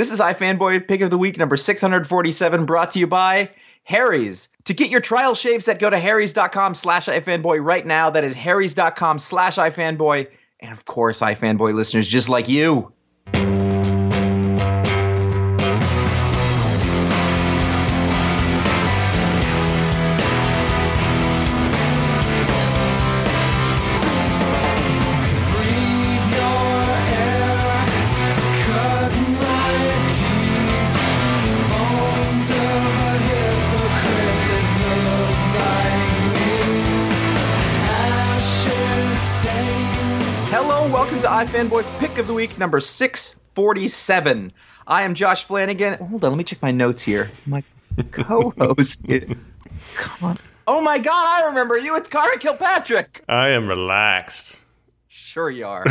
This is iFanboy Pick of the Week number 647, brought to you by Harry's. To get your trial shave set, go to harrys.com slash ifanboy right now. That is harrys.com slash ifanboy. And of course, iFanboy listeners just like you. To Pick of the Week number 647. I am Josh Flanagan. Hold on, let me check my notes here. My co-host is Con- Oh my god, I remember you. It's Conor Kilpatrick. I am relaxed. Sure you are.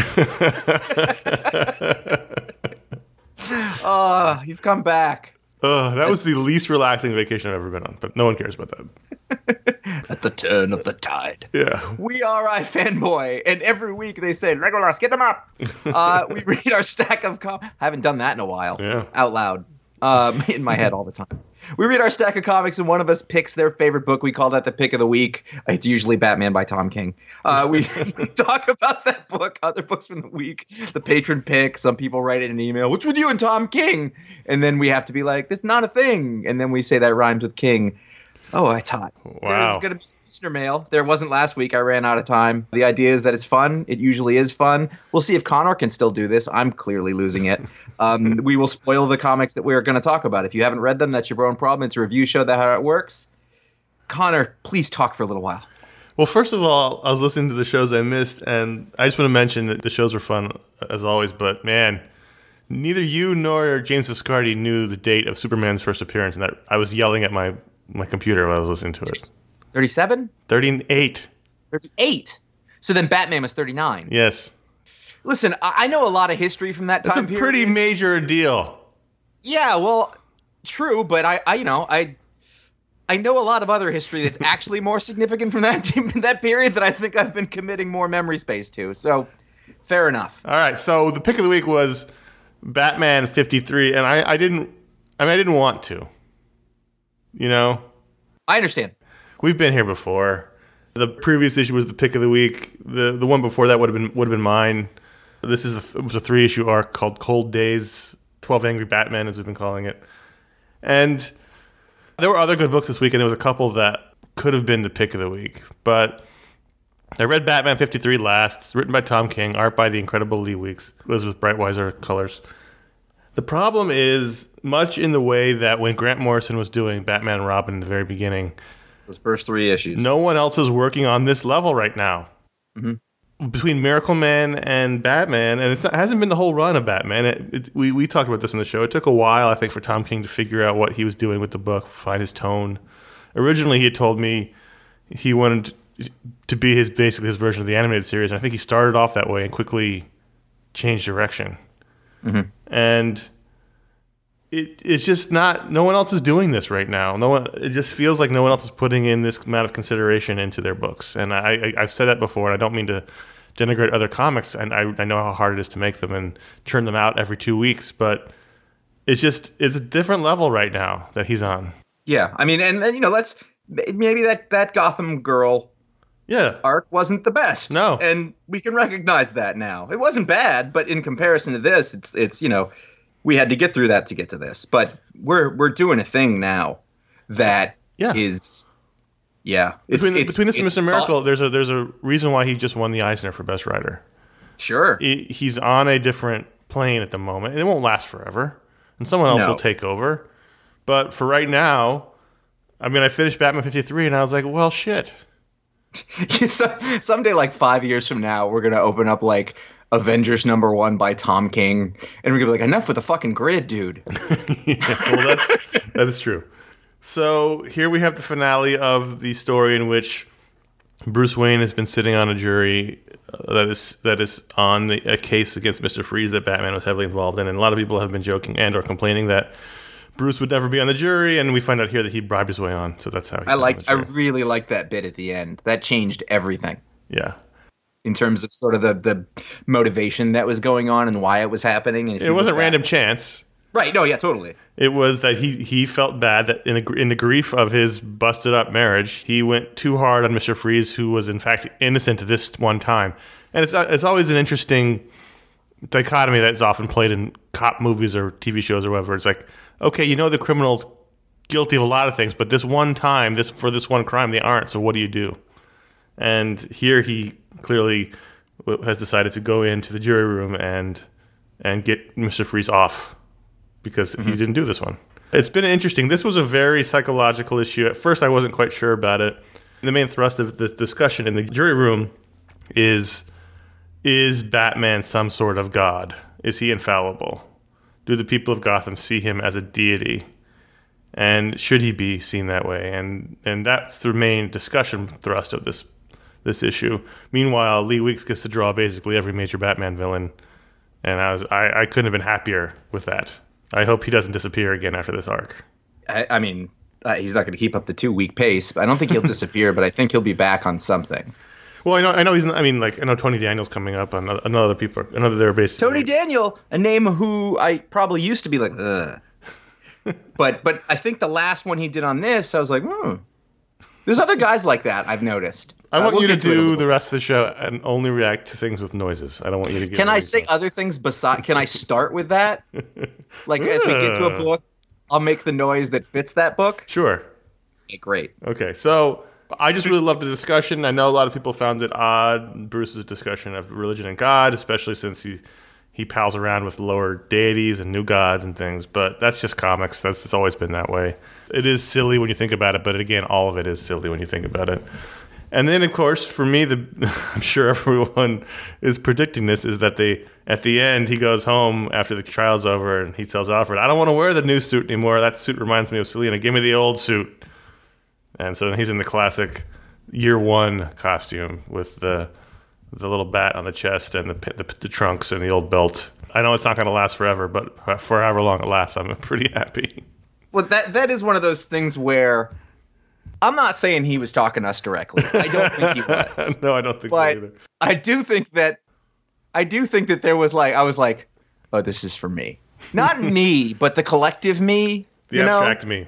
Oh, you've come back. Ugh, that was the least relaxing vacation I've ever been on, but no one cares about that. At the turn of the tide. Yeah. We are iFanboy, and every week they say, Legolas, get them up. Uh, we read our stack of com- I haven't done that in a while. Yeah. Out loud. Um, in my head all the time. We read our stack of comics, and one of us picks their favorite book. We call that the pick of the week. It's usually Batman by Tom King. Uh, we talk about that book, other books from the week, the patron pick. Some people write it in an email. What's with you and Tom King? And then we have to be like, "That's not a thing." And then we say that rhymes with King. Oh, it's hot. Wow. There's going to be listener mail. There wasn't last week. I ran out of time. The idea is that it's fun. It usually is fun. We'll see if Conor can still do this. I'm clearly losing it. Um, we will spoil the comics that we're going to talk about. If you haven't read them, that's your own problem. It's a review show that how it works. Conor, please talk for a little while. Well, first of all, I was listening to the shows I missed, and I just want to mention that the shows were fun as always. But man, neither you nor James Viscardi knew the date of Superman's first appearance, and that I was yelling at my my computer while I was listening to it. 37? Thirty-eight. 38. So then Batman was 39. Yes, Listen, I, know a lot of history from that time. that's a time period. pretty major deal. Yeah, well, true, but I, I, you know, I, I know a lot of other history that's actually more significant from that that period that I think I've been committing more memory space to. So, fair enough. All right, so the pick of the week was Batman 53, and I, I didn't, I mean, I didn't want to. You know, I understand. we've been here before. The previous issue was the pick of the week. The the one before that would have been would have been mine. This is a, it was a three issue arc called Cold Days, Twelve Angry Batman, as we've been calling it. And there were other good books this week, and there was a couple that could have been the pick of the week, but. I read Batman 53 last. It's written by Tom King, art by the incredible Lee Weeks, Elizabeth Breitweiser colors. The problem is much in the way that when Grant Morrison was doing Batman and Robin in the very beginning, Those first three issues. no one else is working on this level right now. Mm-hmm. Between Miracle Man and Batman, and it's not, it hasn't been the whole run of Batman. It, it, we we talked about this in the show. It took a while, I think, for Tom King to figure out what he was doing with the book, find his tone. Originally, he had told me he wanted to be his basically his version of the animated series, and I think he started off that way and quickly changed direction. Mm-hmm. And it, it's just not. No one else is doing this right now. No one. It just feels like no one else is putting in this amount of consideration into their books. And I, I I've said that before, and I don't mean to denigrate other comics. And I, I know how hard it is to make them and churn them out every two weeks, but it's just it's a different level right now that he's on. Yeah, I mean, and, and you know, let's maybe that that Gotham girl Yeah, arc wasn't the best. No. and we can recognize that now. It wasn't bad, but in comparison to this, it's it's you know, we had to get through that to get to this. But we're we're doing a thing now that is, Yeah. yeah. It's, between, it's- between this and Mr. Miracle, there's a there's a reason why he just won the Eisner for Best Writer. Sure. He, he's on a different plane at the moment, and it won't last forever. And someone else No. will take over. But for right now, I mean, I finished Batman 53, and I was like, well, shit. So- Someday, like five years from now, we're gonna open up like Avengers number one by Tom King, and we're gonna be like, enough with the fucking grid, dude. Yeah, well, that's that is true. So here we have the finale of the story in which Bruce Wayne has been sitting on a jury uh, that is that is on the, a case against Mister Freeze that Batman was heavily involved in, and a lot of people have been joking and or complaining that Bruce would never be on the jury, and we find out here that he bribed his way on. So that's how he I got on like, the I really like that bit at the end. That changed everything yeah. in terms of sort of the the motivation that was going on and why it was happening. And It wasn't look random chance. Right. No. Yeah. Totally. It was that he he felt bad that in a, in the grief of his busted up marriage, he went too hard on Mister Freeze, who was in fact innocent this one time. And it's it's always an interesting dichotomy that's often played in cop movies or TV shows or whatever. It's like, okay, you know the criminal's guilty of a lot of things, but this one time, this for this one crime, they aren't. So what do you do? And here he clearly has decided to go into the jury room and and get Mr. Freeze off because mm-hmm. he didn't do this one. It's been interesting. This was a very psychological issue. At first, I wasn't quite sure about it. The main thrust of this discussion in the jury room is is Batman some sort of god? Is he infallible? Do the people of Gotham see him as a deity? And should he be seen that way? And and that's the main discussion thrust of this this issue. Meanwhile, Lee Weeks gets to draw basically every major Batman villain, and I was I, I couldn't have been happier with that. I hope he doesn't disappear again after this arc. I, I mean, uh, he's not going to keep up the two week pace. I don't think he'll disappear, but I think he'll be back on something. Well, I know, I know he's. I mean, like I know Tony Daniel's coming up, and another people, another they're based. Tony Daniel, a name who I probably used to be like, ugh. but but I think the last one he did on this, I was like, hmm. There's other guys like that I've noticed. I want uh, we'll you to do the rest of the show and only react to things with noises. I don't want you to get. Can I say other things besides? Can I start with that? like as we get to a book, I'll make the noise that fits that book. Sure. Okay, great. Okay, so I just really love the discussion. I know a lot of people found it odd, Bruce's discussion of religion and God, especially since he he pals around with lower deities and new gods and things. But that's just comics. That's it's always been that way. It is silly when you think about it, but again, all of it is silly when you think about it. And then, of course, for me, the I'm sure everyone is predicting this is that they at the end he goes home after the trial's over and he tells Alfred, "I don't want to wear the new suit anymore. That suit reminds me of Selina. Give me the old suit." And so he's in the classic year one costume with the the little bat on the chest and the, the, the trunks and the old belt. I know it's not going to last forever, but for however long it lasts, I'm pretty happy. Well, that that is one of those things where I'm not saying he was talking to us directly. I don't think he was. no, I don't think but so either. I do think that I do think that there was like I was like, oh, this is for me, not me, but the collective me. The abstract know? me.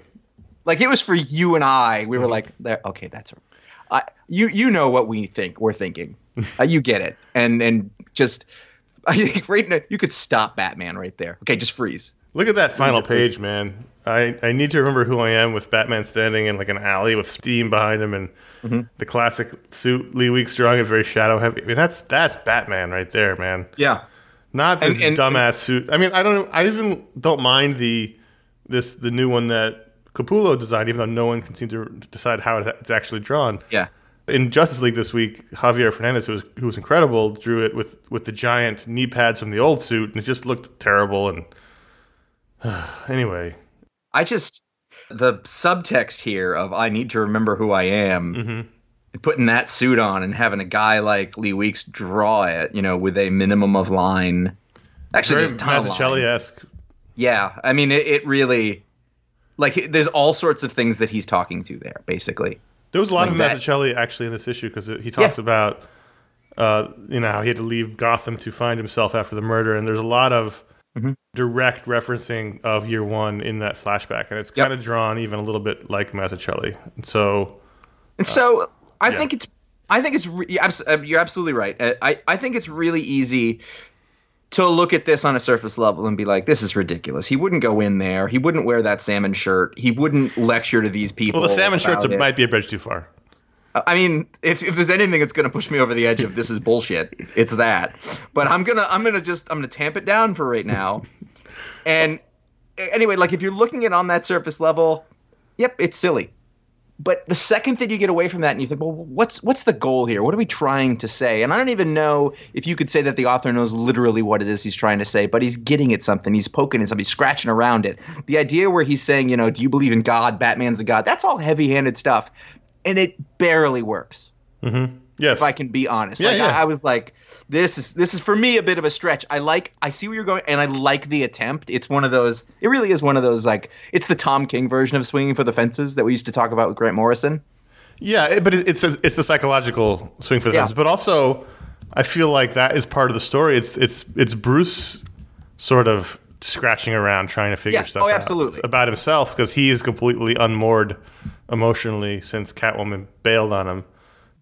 Like it was for you and I. We were mm-hmm. like, okay, that's I, you. You know what we think. We're thinking. uh, you get it. And and just I think right now you could stop Batman right there. Okay, just freeze. Look at that final page, man. I, I need to remember who I am with Batman standing in like an alley with steam behind him and mm-hmm. the classic suit Lee Weeks drawing it very shadow heavy. I mean that's that's Batman right there, man. Yeah. Not this and, and, dumbass and, suit. I mean, I don't I even don't mind the this the new one that Capullo designed, even though no one can seem to decide how it's actually drawn. Yeah. In Justice League this week, Javier Fernandez, who was, who was incredible, drew it with, with the giant knee pads from the old suit, and it just looked terrible. And uh, anyway, I just the subtext here of I need to remember who I am. Mm-hmm. Putting that suit on and having a guy like Lee Weeks draw it, you know, with a minimum of line. Actually, Very Mazzucchelli esque. Yeah, I mean, it, it really like there's all sorts of things that he's talking to there, basically. There was a lot like of that. Mazzucchelli actually in this issue because he talks yeah. about uh, you know how he had to leave Gotham to find himself after the murder, and there's a lot of mm-hmm. direct referencing of Year One in that flashback, and it's kind of drawn even a little bit like Mazzucchelli. And so, and so I yeah. think it's I think it's re- you're absolutely right. I I think it's really easy to look at this on a surface level and be like, this is ridiculous. He wouldn't go in there. He wouldn't wear that salmon shirt. He wouldn't lecture to these people. Well, the salmon shirts it. might be a bridge too far. Uh, I mean, if, if there's anything that's going to push me over the edge of this is bullshit, it's that. But I'm gonna I'm gonna just I'm gonna tamp it down for right now. and anyway, like if you're looking at it on that surface level, yep, it's silly. But the second that you get away from that and you think, well, what's what's the goal here? What are we trying to say? And I don't even know if you could say that the author knows literally what it is he's trying to say, but he's getting at something. He's poking at something. He's scratching around it. The idea where he's saying, you know, do you believe in God? Batman's a god. That's all heavy-handed stuff, and it barely works. Mm-hmm. Yes. If I can be honest. Yeah, like, yeah. I, I, was like, this is this is for me a bit of a stretch. I like I see where you're going and I like the attempt. It's one of those it really is one of those like it's the Tom King version of swinging for the fences that we used to talk about with Grant Morrison. Yeah, but it's a, it's the psychological swing for the yeah. fences, but also I feel like that is part of the story. It's it's it's Bruce sort of scratching around trying to figure Yeah. stuff Oh, out absolutely. about himself because he is completely unmoored emotionally since Catwoman bailed on him.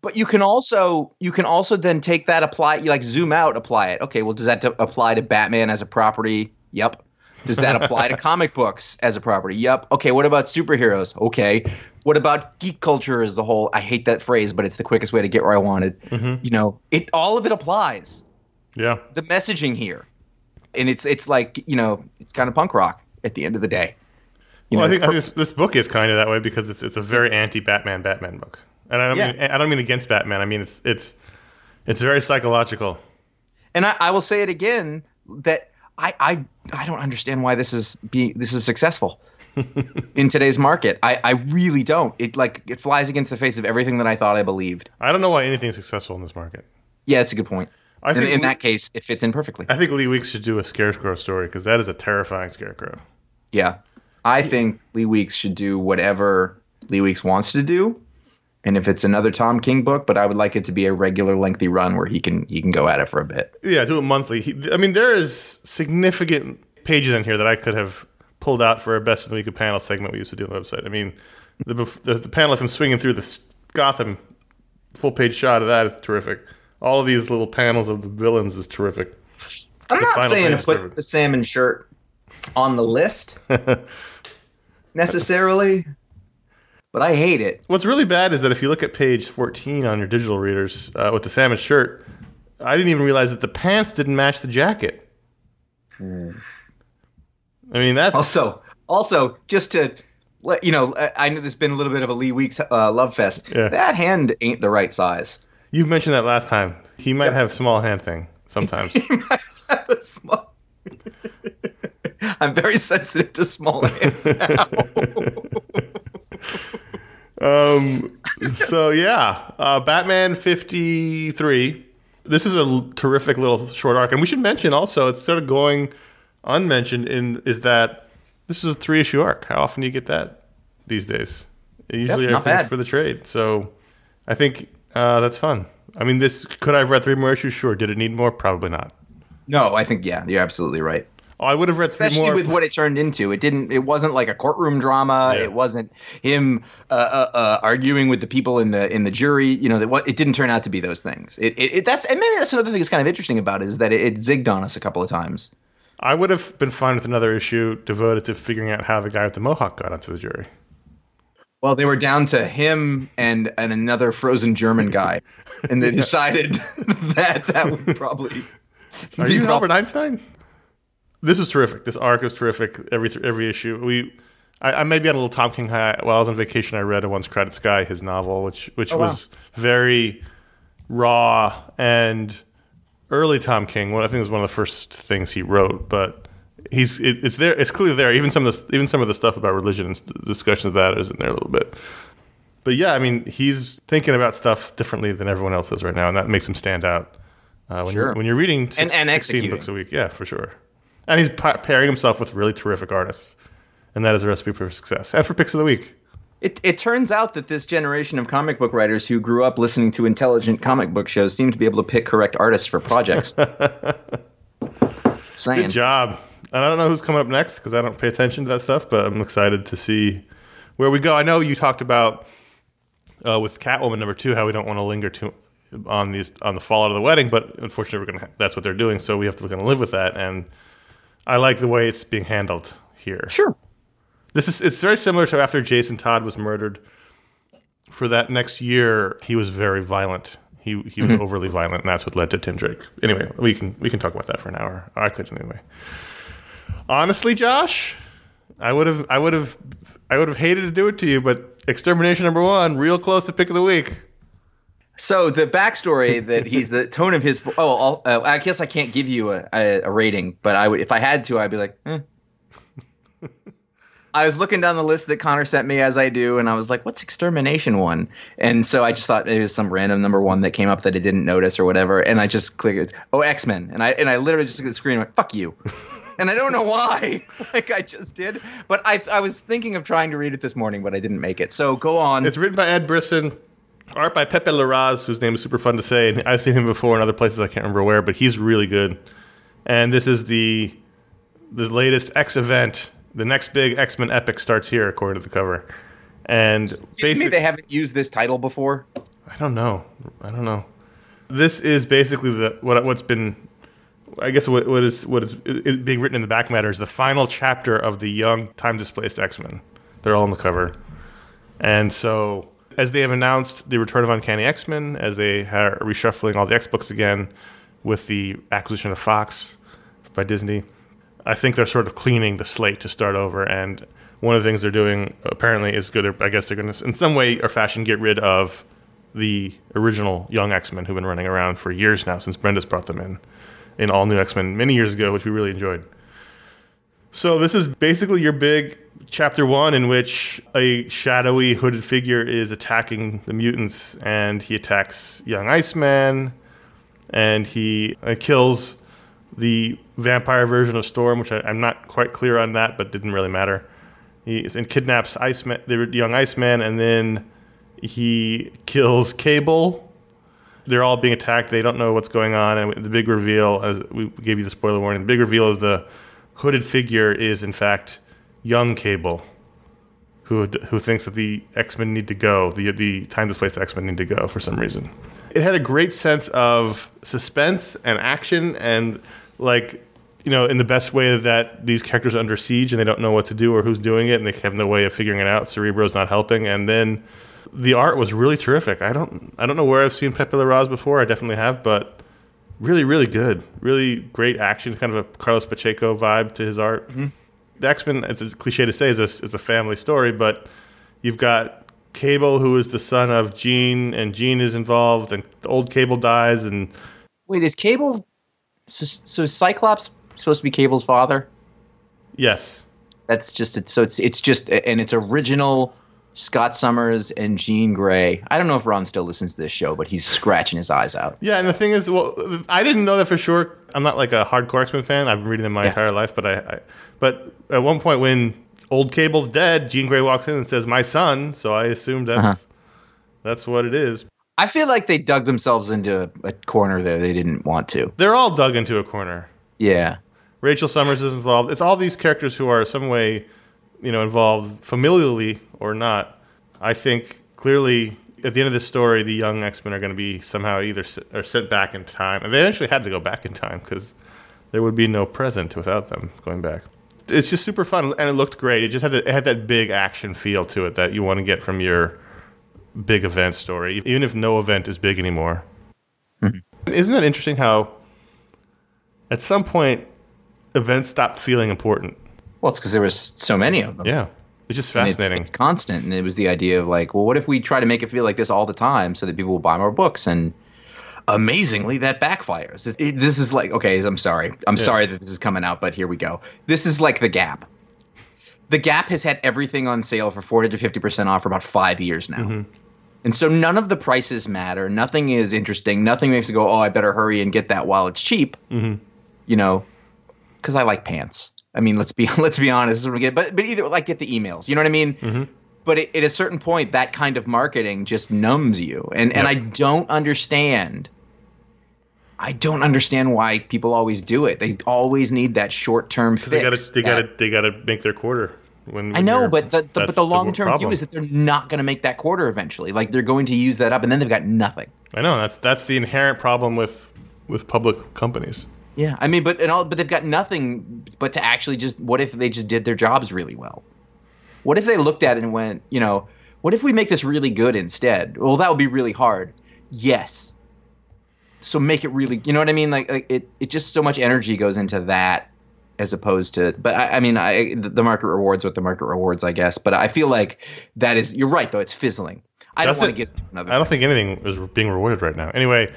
But you can also you can also then take that apply you like zoom out apply it. Okay, well does that apply to Batman as a property? Yep. Does that apply to comic books as a property? Yep. Okay, what about superheroes? Okay. What about geek culture as the whole? I hate that phrase, but it's the quickest way to get where I wanted. Mm-hmm. You know, it all of it applies. Yeah. The messaging here. And it's it's like, you know, it's kind of punk rock at the end of the day. You well, I know, think, I think this, this book is kind of that way because it's it's a very anti-Batman Batman book, and I don't Yeah. mean I don't mean against Batman. I mean it's it's it's very psychological. And I, I will say it again that I, I I don't understand why this is being this is successful in today's market. I, I really don't. It like it flies against the face of everything that I thought I believed. I don't know why anything's successful in this market. Yeah, it's a good point. I In, think in Lee- that case, it fits in perfectly. I think Lee Weeks should do a Scarecrow story because that is a terrifying Scarecrow. Yeah, I think Lee Weeks should do whatever Lee Weeks wants to do, and if it's another Tom King book, but I would like it to be a regular lengthy run where he can he can go at it for a bit. Yeah, do it monthly. He, I mean, there is significant pages in here that I could have pulled out for a best of the week of panel segment we used to do on the website. I mean, the the, the panel of him swinging through the Gotham full page shot of that is terrific. All of these little panels of the villains is terrific. I'm The not saying to put the salmon shirt on the list necessarily, but I hate it. What's really bad is that if you look at page 14 on your digital readers uh, with the salmon shirt, I didn't even realize that the pants didn't match the jacket. Hmm. I mean, that's Also, also just to let you know, I- know there's been a little bit of a Lee Weeks uh, love fest. Yeah. That hand ain't the right size. you've mentioned that last time. He might have small hand thing sometimes. he might Have a small- I'm very sensitive to small hands now. um, so yeah, uh, Batman 53. This is a terrific little short arc, and we should mention also it's sort of going unmentioned in is that this is a three issue arc. How often do you get that these days? Usually not everything's bad. for the trade. So I think uh, that's fun. I mean, this could I have read three more issues? Sure. Did it need more? Probably not. no, I think yeah, you're absolutely right. Oh, I would have read three Especially more. with what it turned into. It didn't. It wasn't like a courtroom drama. Yeah. It wasn't him uh, uh, uh, arguing with the people in the in the jury. You know that what it didn't turn out to be those things. It, it, it that's and maybe that's another thing that's kind of interesting about it is that it, it zigged on us a couple of times. I would have been fine with another issue devoted to figuring out how the guy with the mohawk got onto the jury. Well, they were down to him and and another frozen German guy, and they decided that that would probably. Are you prob- Albert Einstein? This was terrific. This arc was terrific. Every every issue. We, I, I may be on a little Tom King high. While I was on vacation, I read a Once Crowded Sky, his novel, which which Oh, wow. was very raw and early Tom King. Well, I think it was one of the first things he wrote, but he's it, it's there. It's clearly there. Even some of the even some of the stuff about religion and discussions of that is in there a little bit. But yeah, I mean, he's thinking about stuff differently than everyone else is right now, and that makes him stand out. Uh, when, Sure. you're, when you're reading six, And- and 16 books a week, yeah, for sure. And he's pa- pairing himself with really terrific artists, and that is a recipe for success and for picks of the week. It, it turns out that this generation of comic book writers who grew up listening to intelligent comic book shows seem to be able to pick correct artists for projects. Saying. Good job. And I don't know who's coming up next because I don't pay attention to that stuff, but I'm excited to see where we go. I know you talked about uh, with Catwoman number two how we don't want to linger too on these on the fallout of the wedding, but unfortunately, we're gonna ha- that's what they're doing, so we have to kind of live with that. And I like the way it's being handled here. Sure. This is it's very similar to after Jason Todd was murdered. For that next year, he was very violent. He he was mm-hmm. overly violent, and that's what led to Tim Drake. Anyway, we can we can talk about that for an hour. I could anyway. Honestly, Josh, I would have I would have I would have hated to do it to you, but Extermination Number One, real close to pick of the week. So the backstory that he's the tone of his. Oh, uh, I guess I can't give you a, a, a rating, but I would if I had to, I'd be like. Eh. I was looking down the list that Conor sent me as I do, and I was like, "What's extermination one?" And so I just thought it was some random number one that came up that I didn't notice or whatever, and I just clicked, "Oh, X Men," and I and I literally just looked at the screen and went, "Fuck you," and I don't know why, like I just did, but I I was thinking of trying to read it this morning, but I didn't make it. So go on. It's written by Ed Brisson, art by Pepe Larraz, whose name is super fun to say. And I've seen him before in other places I can't remember where, but he's really good. And this is the the latest X event, the next big X Men epic starts here, according to the cover. And basically, they haven't used this title before. I don't know. I don't know. This is basically the what what's been. I guess what what is what is, is being written in the back matter is the final chapter of the young time displaced X Men. They're all on the cover, and so as they have announced the return of Uncanny X Men, as they are reshuffling all the X books again with the acquisition of Fox by Disney, I think they're sort of cleaning the slate to start over. And one of the things they're doing apparently is good. I guess they're going to, in some way or fashion, get rid of the original young X Men who've been running around for years now since Bendis brought them in in all new X Men many years ago, which we really enjoyed. So this is basically your big chapter one in which a shadowy hooded figure is attacking the mutants, and he attacks young Iceman, and he uh, kills the vampire version of Storm, which I, am not quite clear on that, but didn't really matter. He and kidnaps Iceman, the young Iceman, and then he kills Cable. They're all being attacked. They don't know what's going on. And the big reveal, as we gave you the spoiler warning, the big reveal is the hooded figure is, in fact, young Cable, who, who thinks that the X Men need to go, the, the time displaced X Men need to go for some reason. It had a great sense of suspense and action, and like you know, in the best way that these characters are under siege and they don't know what to do or who's doing it, and they have no way of figuring it out. Cerebro's not helping, and then the art was really terrific. I don't I don't know where I've seen Pepe Larraz before. I definitely have, but really really good. Really great action, kind of a Carlos Pacheco vibe to his art. Mm-hmm. The X Men, it's a cliche to say, is a, is a family story, but you've got Cable, who is the son of Jean, and Jean is involved, and the old Cable dies, and wait, is Cable so, so Cyclops supposed to be Cable's father? Yes. That's just it. So it's it's just and it's original Scott Summers and Jean Grey. I don't know if Ron still listens to this show, but he's scratching his eyes out. Yeah, and the thing is, well, I didn't know that for sure. I'm not like a hardcore X Men fan. I've been reading them my yeah. entire life, but I, I, but at one point when old Cable's dead, Jean Grey walks in and says, "My son." So I assumed that's uh-huh. that's what it is. I feel like they dug themselves into a corner there they didn't want to. They're all dug into a corner. Yeah. Rachel Summers is involved. It's all these characters who are some way, you know, involved familially or not, I think clearly at the end of the story, the young X Men are going to be somehow either or sent back in time, and they eventually had to go back in time because there would be no present without them going back. It's just super fun, and it looked great. It just had it had that big action feel to it that you want to get from your big event story, even if no event is big anymore. Mm-hmm. Isn't it interesting how at some point events stop feeling important? Well, it's because there was so many of them. Yeah. It's just fascinating. It's, it's, constant, and it was the idea of like, well, what if we try to make it feel like this all the time, so that people will buy more books? And amazingly, that backfires. It, it, this is like, okay, I'm sorry, I'm yeah. sorry that this is coming out, but here we go. This is like the Gap. The Gap has had everything on sale for 40 to 50 percent off for about five years now. Mm-hmm. And so none of the prices matter. Nothing is interesting. Nothing makes you go, oh, I better hurry and get that while it's cheap. Mm-hmm. You know, because I like pants. I mean, let's be let's be honest. But but either like get the emails. You know what I mean? Mm-hmm. But it, at a certain point, that kind of marketing just numbs you, and yep. and I don't understand. I don't understand why people always do it. They always need that short term fix. They got to they got to they got to make their quarter. When, when I know, but the, the but the long term view is that they're not going to make that quarter eventually. Like they're going to use that up, and then they've got nothing. I know that's that's the inherent problem with with public companies. Yeah, I mean, but and all, but they've got nothing but to actually just. What if they just did their jobs really well? What if they looked at it and went, you know, what if we make this really good instead? Well, that would be really hard. Yes. So make it really, you know what I mean? Like, like it, it just so much energy goes into that as opposed to. But I, I mean, I the market rewards what the market rewards, I guess. But I feel like that is. You're right, though. It's fizzling. I don't want to get another. I don't think anything is being rewarded right now. Anyway.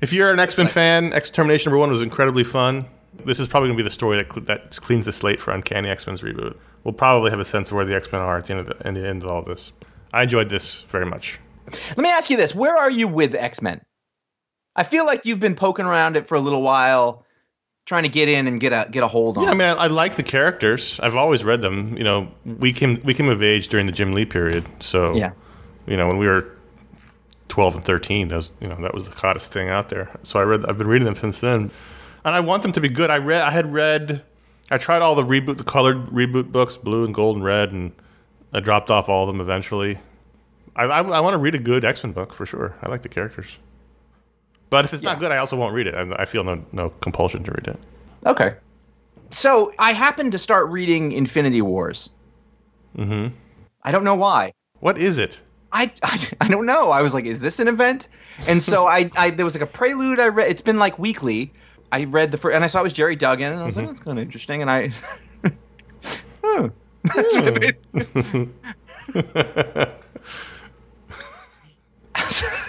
If you're an X Men fan, Extermination number one was incredibly fun. This is probably going to be the story that, cl- that cleans the slate for Uncanny X Men's reboot. We'll probably have a sense of where the X Men are at the end of the, the end of all this. I enjoyed this very much. Let me ask you this: Where are you with X Men? I feel like you've been poking around it for a little while, trying to get in and get a get a hold on. Yeah, I mean, I, I like the characters. I've always read them. You know, we came we came of age during the Jim Lee period, so yeah. You know, when we were 12 and 13 that was you know that was the hottest thing out there so i read i've been reading them since then and i want them to be good i read i had read I tried all the reboot, the colored reboot books, blue and gold and red, and I dropped off all of them eventually. I, I, I want to read a good X Men book for sure. I like the characters, but if it's yeah. not good, I also won't read it. I, I feel no no compulsion to read it. Okay. So I happened to start reading Infinity Wars. Mm-hmm. I don't know why. What is it? I, I, I don't know. I was like, is this an event? And so I, I there was like a prelude I read. It's been like weekly. I read the first, and I saw it was Gerry Duggan, and I was mm-hmm. like, that's kind of interesting. And I, oh, that's hmm.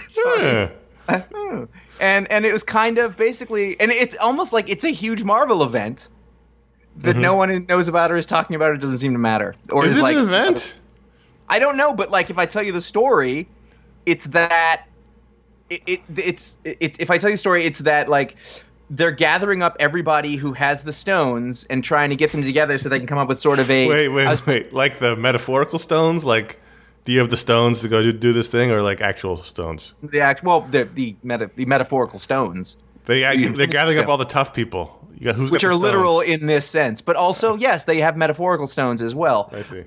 so, hmm. and and it was kind of basically, and it's almost like it's a huge Marvel event that mm-hmm. no one knows about or is talking about. It doesn't seem to matter. Or is, is it like, an event? I don't know, but like if I tell you the story, it's that it, it it's it, if I tell you the story, it's that like they're gathering up everybody who has the stones and trying to get them together so they can come up with sort of a wait wait a, wait. Like the metaphorical stones? Like do you have the stones to go do, do this thing or like actual stones? The act well the the, meta, the metaphorical stones. They they're gathering up all the tough people. You got, who's which are literal in this sense. But also yes they have metaphorical stones as well. I see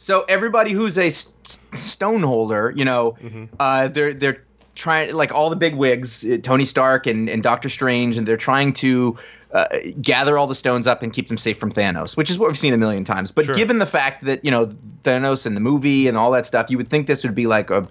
so everybody who's a st- stone holder, you know, mm-hmm. uh, they're they're trying like all the big wigs, uh, Tony Stark and, and Doctor Strange, and they're trying to uh, gather all the stones up and keep them safe from Thanos, which is what we've seen a million times. But sure. given the fact that you know Thanos and the movie and all that stuff, you would think this would be like a,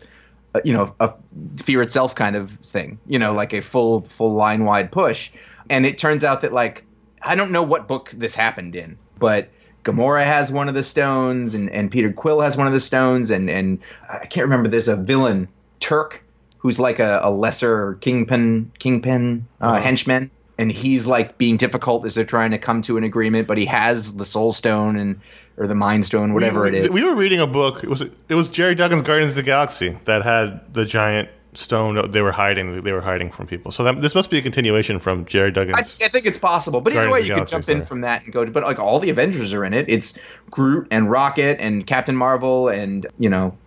a you know a fear itself kind of thing, you know, like a full full line wide push. And it turns out that like I don't know what book this happened in, but Gamora has one of the stones, and, and Peter Quill has one of the stones, and and I can't remember. There's a villain Turk who's like a, a lesser kingpin kingpin uh, uh-huh. henchman, and he's like being difficult as they're trying to come to an agreement. But he has the Soul Stone and or the Mind Stone, whatever we, it is. We were reading a book. It was it was Gerry Duggan's Guardians of the Galaxy that had the giant stone they were hiding they were hiding from people. So that, this must be a continuation from gerry duggan's I, I think it's possible but either way you could jump in from that and go to but like all the avengers are in it. It's groot and rocket and captain marvel and you know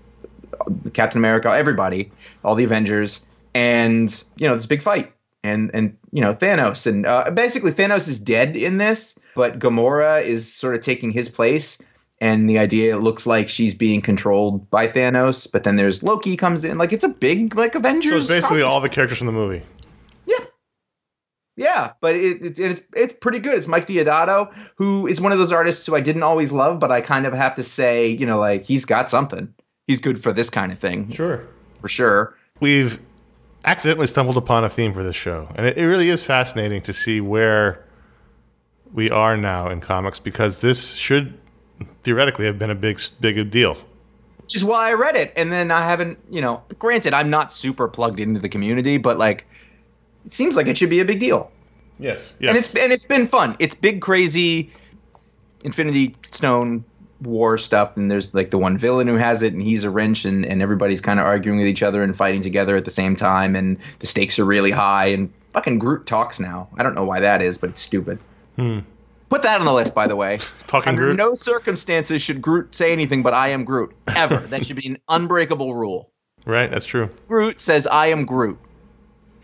captain america everybody all the avengers and you know this big fight and and you know thanos. And uh, basically thanos is dead in this but gamora is sort of taking his place and the idea it looks like she's being controlled by Thanos, but then there's Loki comes in. Like it's a big like Avengers. So it's basically all the characters from the movie. Yeah, yeah, but it, it, it's it's pretty good. It's Mike Deodato, who is one of those artists who I didn't always love, but I kind of have to say, you know, like he's got something. He's good for this kind of thing. Sure, for sure. We've accidentally stumbled upon a theme for this show, and it, it really is fascinating to see where we are now in comics because this should theoretically have been a big big deal. Which is why I read it, and then I haven't. You know, granted, I'm not super plugged into the community, but like, it seems like it should be a big deal. Yes, yes. And it's and it's been fun. It's big, crazy, Infinity Stone war stuff, and there's like the one villain who has it, and he's a wrench, and, and everybody's kind of arguing with each other and fighting together at the same time, and the stakes are really high, and fucking Groot talks now. I don't know why that is, but it's stupid. Hmm. Put that on the list, by the way. Talking Under Groot. no circumstances should Groot say anything but "I am Groot" ever. that should be an unbreakable rule. Right, that's true. Groot says "I am Groot."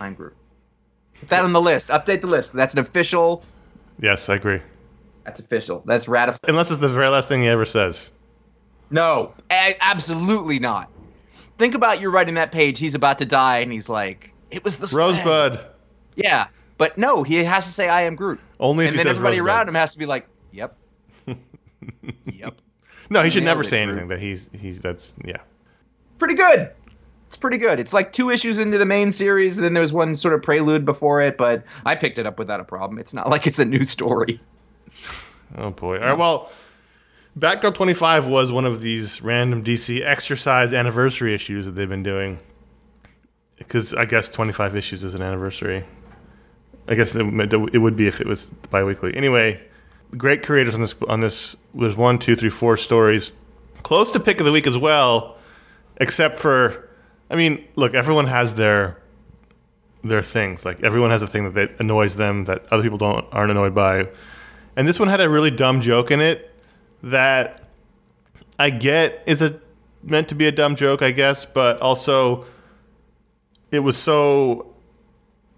I'm Groot. Put that on the list. Update the list. That's an official. Yes, I agree. That's official. That's ratified. Unless it's the very last thing he ever says. No, a- absolutely not. Think about you writing that page. He's about to die, and he's like, "It was the Rosebud." Yeah, but no, he has to say, "I am Groot." Only if and he then everybody Rosebud. around him has to be like, "Yep, yep." No, he should never say Groot. anything. That he's he's that's yeah. Pretty good. It's pretty good. It's like two issues into the main series, and then there's one sort of prelude before it. But I picked it up without a problem. It's not like it's a new story. Oh boy. All right. Well, Batgirl 25 was one of these random DC exercise anniversary issues that they've been doing. Because I guess 25 issues is an anniversary. I guess it would be if it was biweekly. Anyway, great creators on this. On this, there's one, two, three, four stories, close to pick of the week as well. Except for, I mean, look, everyone has their their things. Like everyone has a thing that annoys them that other people don't aren't annoyed by. And this one had a really dumb joke in it that I get is a meant to be a dumb joke, I guess, but also it was so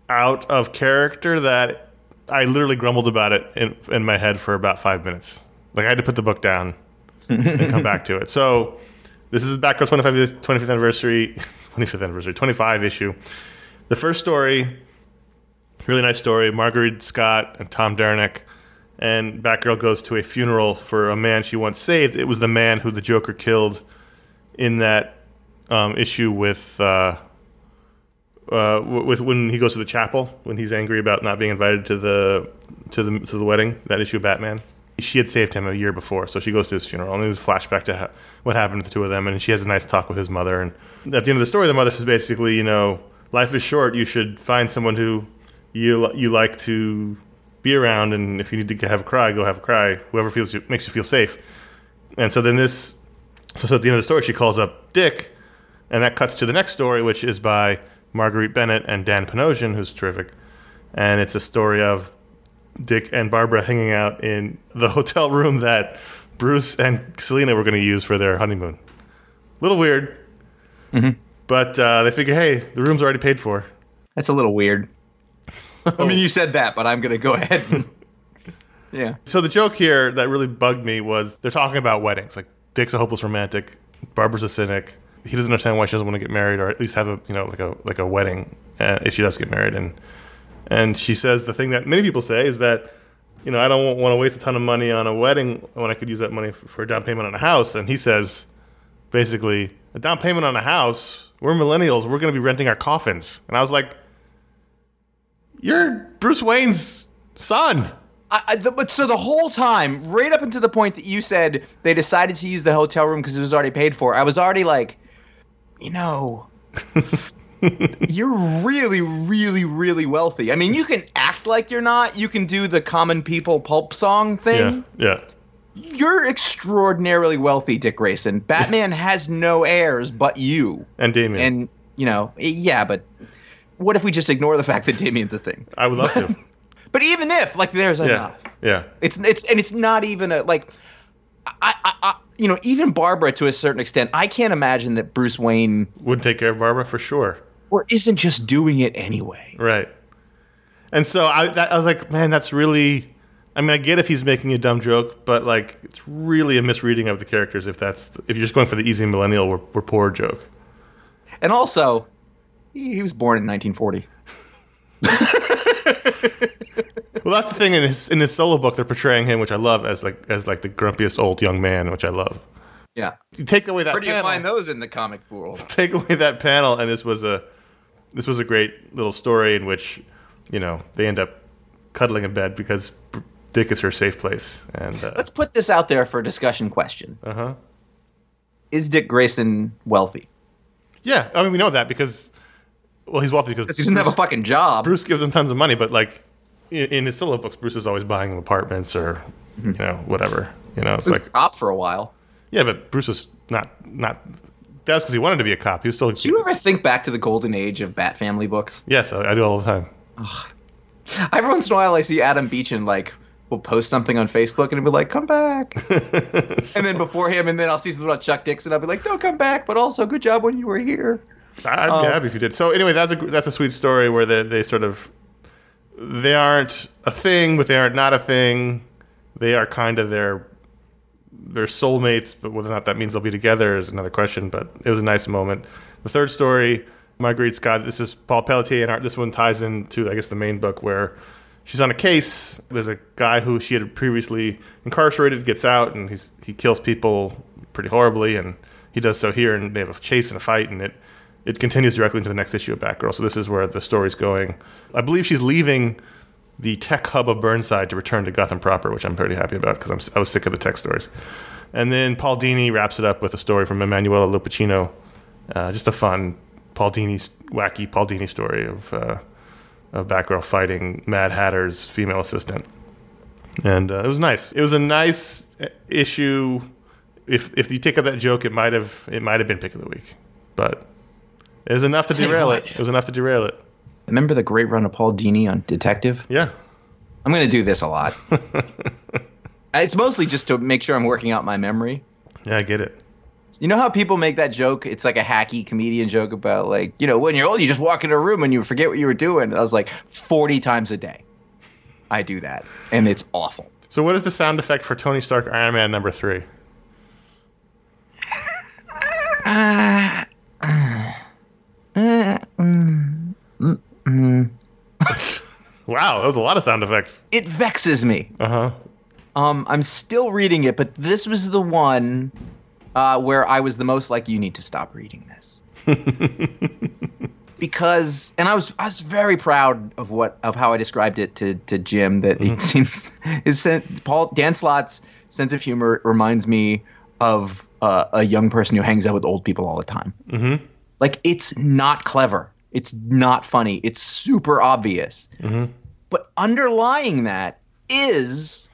out of character that I literally grumbled about it in, in my head for about five minutes. Like I had to put the book down and come back to it. So this is Batgirl 25th, 25th anniversary, 25th anniversary, 25 issue. The first story, really nice story. Mairghread Scott and Tom Derenick, and Batgirl goes to a funeral for a man she once saved. It was the man who the Joker killed in that um, issue with. Uh, uh, with when he goes to the chapel when he's angry about not being invited to the to the to the wedding that issue of Batman. She had saved him a year before, so she goes to his funeral, and there's a flashback to ha- what happened to the two of them, and she has a nice talk with his mother. And at the end of the story, the mother says basically, you know, life is short. You should find someone who you you like to be around, and if you need to have a cry, go have a cry. Whoever feels you, makes you feel safe. And so then this, so at the end of the story, she calls up Dick, and that cuts to the next story, which is by Marguerite Bennett and Dan Panosian, who's terrific. And it's a story of Dick and Barbara hanging out in the hotel room that Bruce and Selina were going to use for their honeymoon. Little weird, mm-hmm. but uh, they figure, hey, the room's already paid for. That's a little weird. I mean, you said that, but I'm going to go ahead. And, yeah. So the joke here that really bugged me was they're talking about weddings. Like Dick's a hopeless romantic, Barbara's a cynic. He doesn't understand why she doesn't want to get married, or at least have a you know like a like a wedding uh, if she does get married. And and she says the thing that many people say is that you know I don't want to waste a ton of money on a wedding when I could use that money for, a down payment on a house. And he says basically a down payment on a house. We're millennials. We're going to be renting our coffins. And I was like, you're Bruce Wayne's son. I, I, the, but so the whole time, right up until the point that you said they decided to use the hotel room because it was already paid for, I was already like, you know, you're really, really, really wealthy. I mean, you can act like you're not. You can do the common people pulp song thing. Yeah. Yeah. You're extraordinarily wealthy, Dick Grayson. Batman has no heirs but you and Damian. And you know, yeah, but what if we just ignore the fact that Damian's a thing? I would love to. but even if, like, there's yeah. enough. Yeah. It's it's and it's not even a like. I, I, I, you know, even Barbara to a certain extent, I can't imagine that Bruce Wayne would take care of Barbara for sure, or isn't just doing it anyway. Right. And so I, that, I was like, man, that's really. I mean, I get if he's making a dumb joke, but like, it's really a misreading of the characters if that's if you're just going for the easy millennial, we're, we're poor joke. And also, he was born in 1940. well, that's the thing in his in his solo book. They're portraying him, which I love, as like as like the grumpiest old young man, which I love. Yeah. You take away that. Where do panel, you find those in the comic world? Take away that panel, and this was a this was a great little story in which you know they end up cuddling in bed because Dick is her safe place. And uh, let's put this out there for a discussion question. Uh huh. Is Dick Grayson wealthy? Yeah, I mean we know that because well he's wealthy because he doesn't Bruce, have a fucking job. Bruce gives him tons of money, but like in, in his solo books, Bruce is always buying him apartments or mm-hmm. you know whatever. You know, it's like cop for a while. Yeah, but Bruce was not not. That's because he wanted to be a cop. He was still. Do you ever think back to the golden age of Bat Family books? Yes, I, I do all the time. Ugh. Every once in a while, I see Adam Beechen and like will post something on Facebook and he'll be like, "Come back," and then before him, and then I'll see something about Chuck Dixon. I'll be like, "Don't come back," but also, good job when you were here. I'd um, be happy if you did. So anyway, that's a that's a sweet story where they they sort of they aren't a thing, but they aren't not a thing. They are kind of their their soulmates, but whether or not that means they'll be together is another question. But it was a nice moment. The third story, Mairghread Scott. This is Paul Pelletier, and art. This one ties into I guess the main book where she's on a case. There's a guy who she had previously incarcerated gets out, and he's he kills people pretty horribly, and he does so here, and they have a chase and a fight, and it it continues directly into the next issue of Batgirl. So this is where the story's going. I believe she's leaving the tech hub of Burnside to return to Gotham proper, which I'm pretty happy about because I was sick of the tech stories. And then Paul Dini wraps it up with a story from Emanuela Lupacchino, uh, just a fun Paul Dini, wacky Paul Dini story of uh, of Batgirl fighting Mad Hatter's female assistant, and uh, it was nice. It was a nice uh, issue. If if you take out that joke, it might have it might have been pick of the week, but it was enough to derail it. It was enough to derail it. Remember the great run of Paul Dini on Detective? Yeah. I'm going to do this a lot. it's mostly just to make sure I'm working out my memory. Yeah, I get it. You know how people make that joke? It's like a hacky comedian joke about like, you know, when you're old, you just walk in a room and you forget what you were doing. I was like 40 times a day. I do that, and it's awful. So, what is the sound effect for Tony Stark Iron Man number three? Uh, uh, wow, that was a lot of sound effects. It vexes me. Uh huh. Um, I'm still reading it, but this was the one uh, where I was the most like, you need to stop reading this. because and I was I was very proud of what of how I described it to to Jim that mm-hmm. it seems his Paul Dan Slott's sense of humor reminds me of uh, a young person who hangs out with old people all the time. Mm-hmm. Like it's not clever. It's not funny. It's super obvious. Mm-hmm. But underlying that is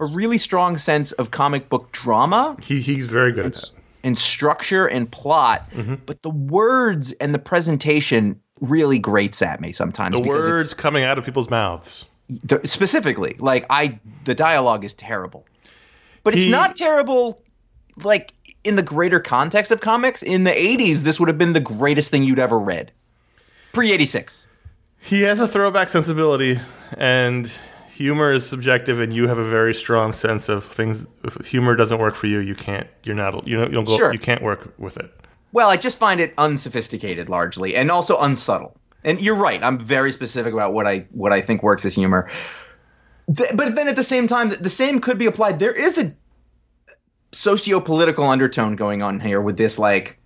a really strong sense of comic book drama. He, he's very good at that and structure and plot, mm-hmm. but the words and the presentation really grates at me sometimes. The words coming out of people's mouths. Specifically, like I, the dialogue is terrible, but he, it's not terrible. Like in the greater context of comics, in the '80s, this would have been the greatest thing you'd ever read. Pre '86. He has a throwback sensibility, and humor is subjective, and you have a very strong sense of things. If humor doesn't work for you, you can't. You're not. You know. You don't go. Sure. You can't work with it. Well, I just find it unsophisticated largely, and also unsubtle. And you're right. I'm very specific about what I what I think works as humor. but then at the same time, the same could be applied. There is a socio-political undertone going on here with this like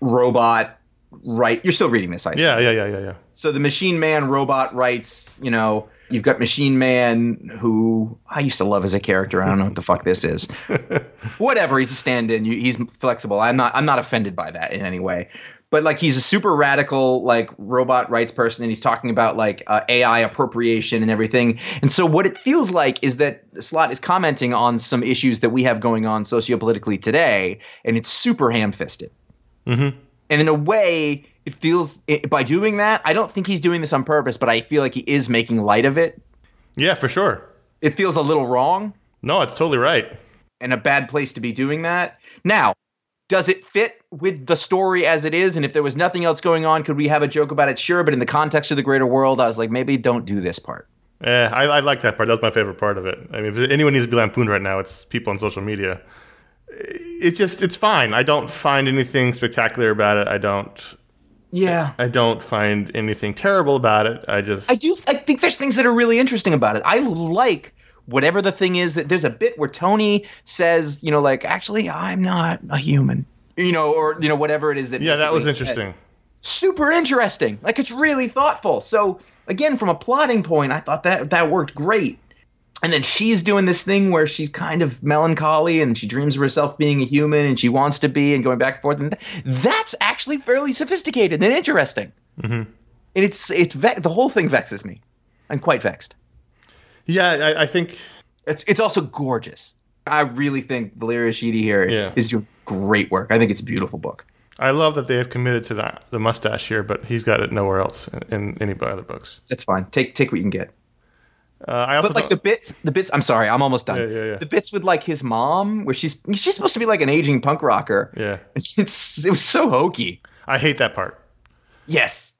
robot right you're still reading this I yeah yeah yeah yeah yeah so the machine man robot writes you know You've got Machine Man, who I used to love as a character. I don't know what the fuck this is. Whatever, he's a stand-in. He's flexible. I'm not. I'm not offended by that in any way. But like, he's a super radical, like robot rights person, and he's talking about like uh, AI appropriation and everything. And so, what it feels like is that Slott is commenting on some issues that we have going on sociopolitically today, and it's super ham-fisted. Mm-hmm. And in a way, it feels it, by doing that. I don't think he's doing this on purpose, but I feel like he is making light of it. Yeah, for sure. It feels a little wrong. No, it's totally right. And a bad place to be doing that. Now, does it fit with the story as it is? And if there was nothing else going on, could we have a joke about it? Sure, but in the context of the greater world, I was like, maybe don't do this part. Yeah, I, I like that part. That's my favorite part of it. I mean, if anyone needs to be lampooned right now, it's people on social media. It just, it's fine. I don't find anything spectacular about it. I don't yeah. I don't find anything terrible about it. I just I do I think there's things that are really interesting about it. I like whatever the thing is that there's a bit where Tony says, you know, like actually I'm not a human. You know, or you know whatever it is that Yeah, that was interesting. Super interesting. Like it's really thoughtful. So again, from a plotting point, I thought that that worked great and then she's doing this thing where she's kind of melancholy and she dreams of herself being a human and she wants to be and going back and forth and that's actually fairly sophisticated and interesting mm-hmm. and it's it's ve- the whole thing vexes me i'm quite vexed yeah i, I think it's it's also gorgeous i really think Valerio Schiti here yeah. is doing great work i think it's a beautiful book I love that they have committed to that the mustache here, but he's got it nowhere else in, in any other books. That's fine. Take take what you can get. Uh, I also but like the bits, the bits. I'm sorry, I'm almost done. Yeah, yeah, yeah. The bits with like his mom, where she's she's supposed to be like an aging punk rocker. Yeah, it's it was so hokey. I hate that part. Yes,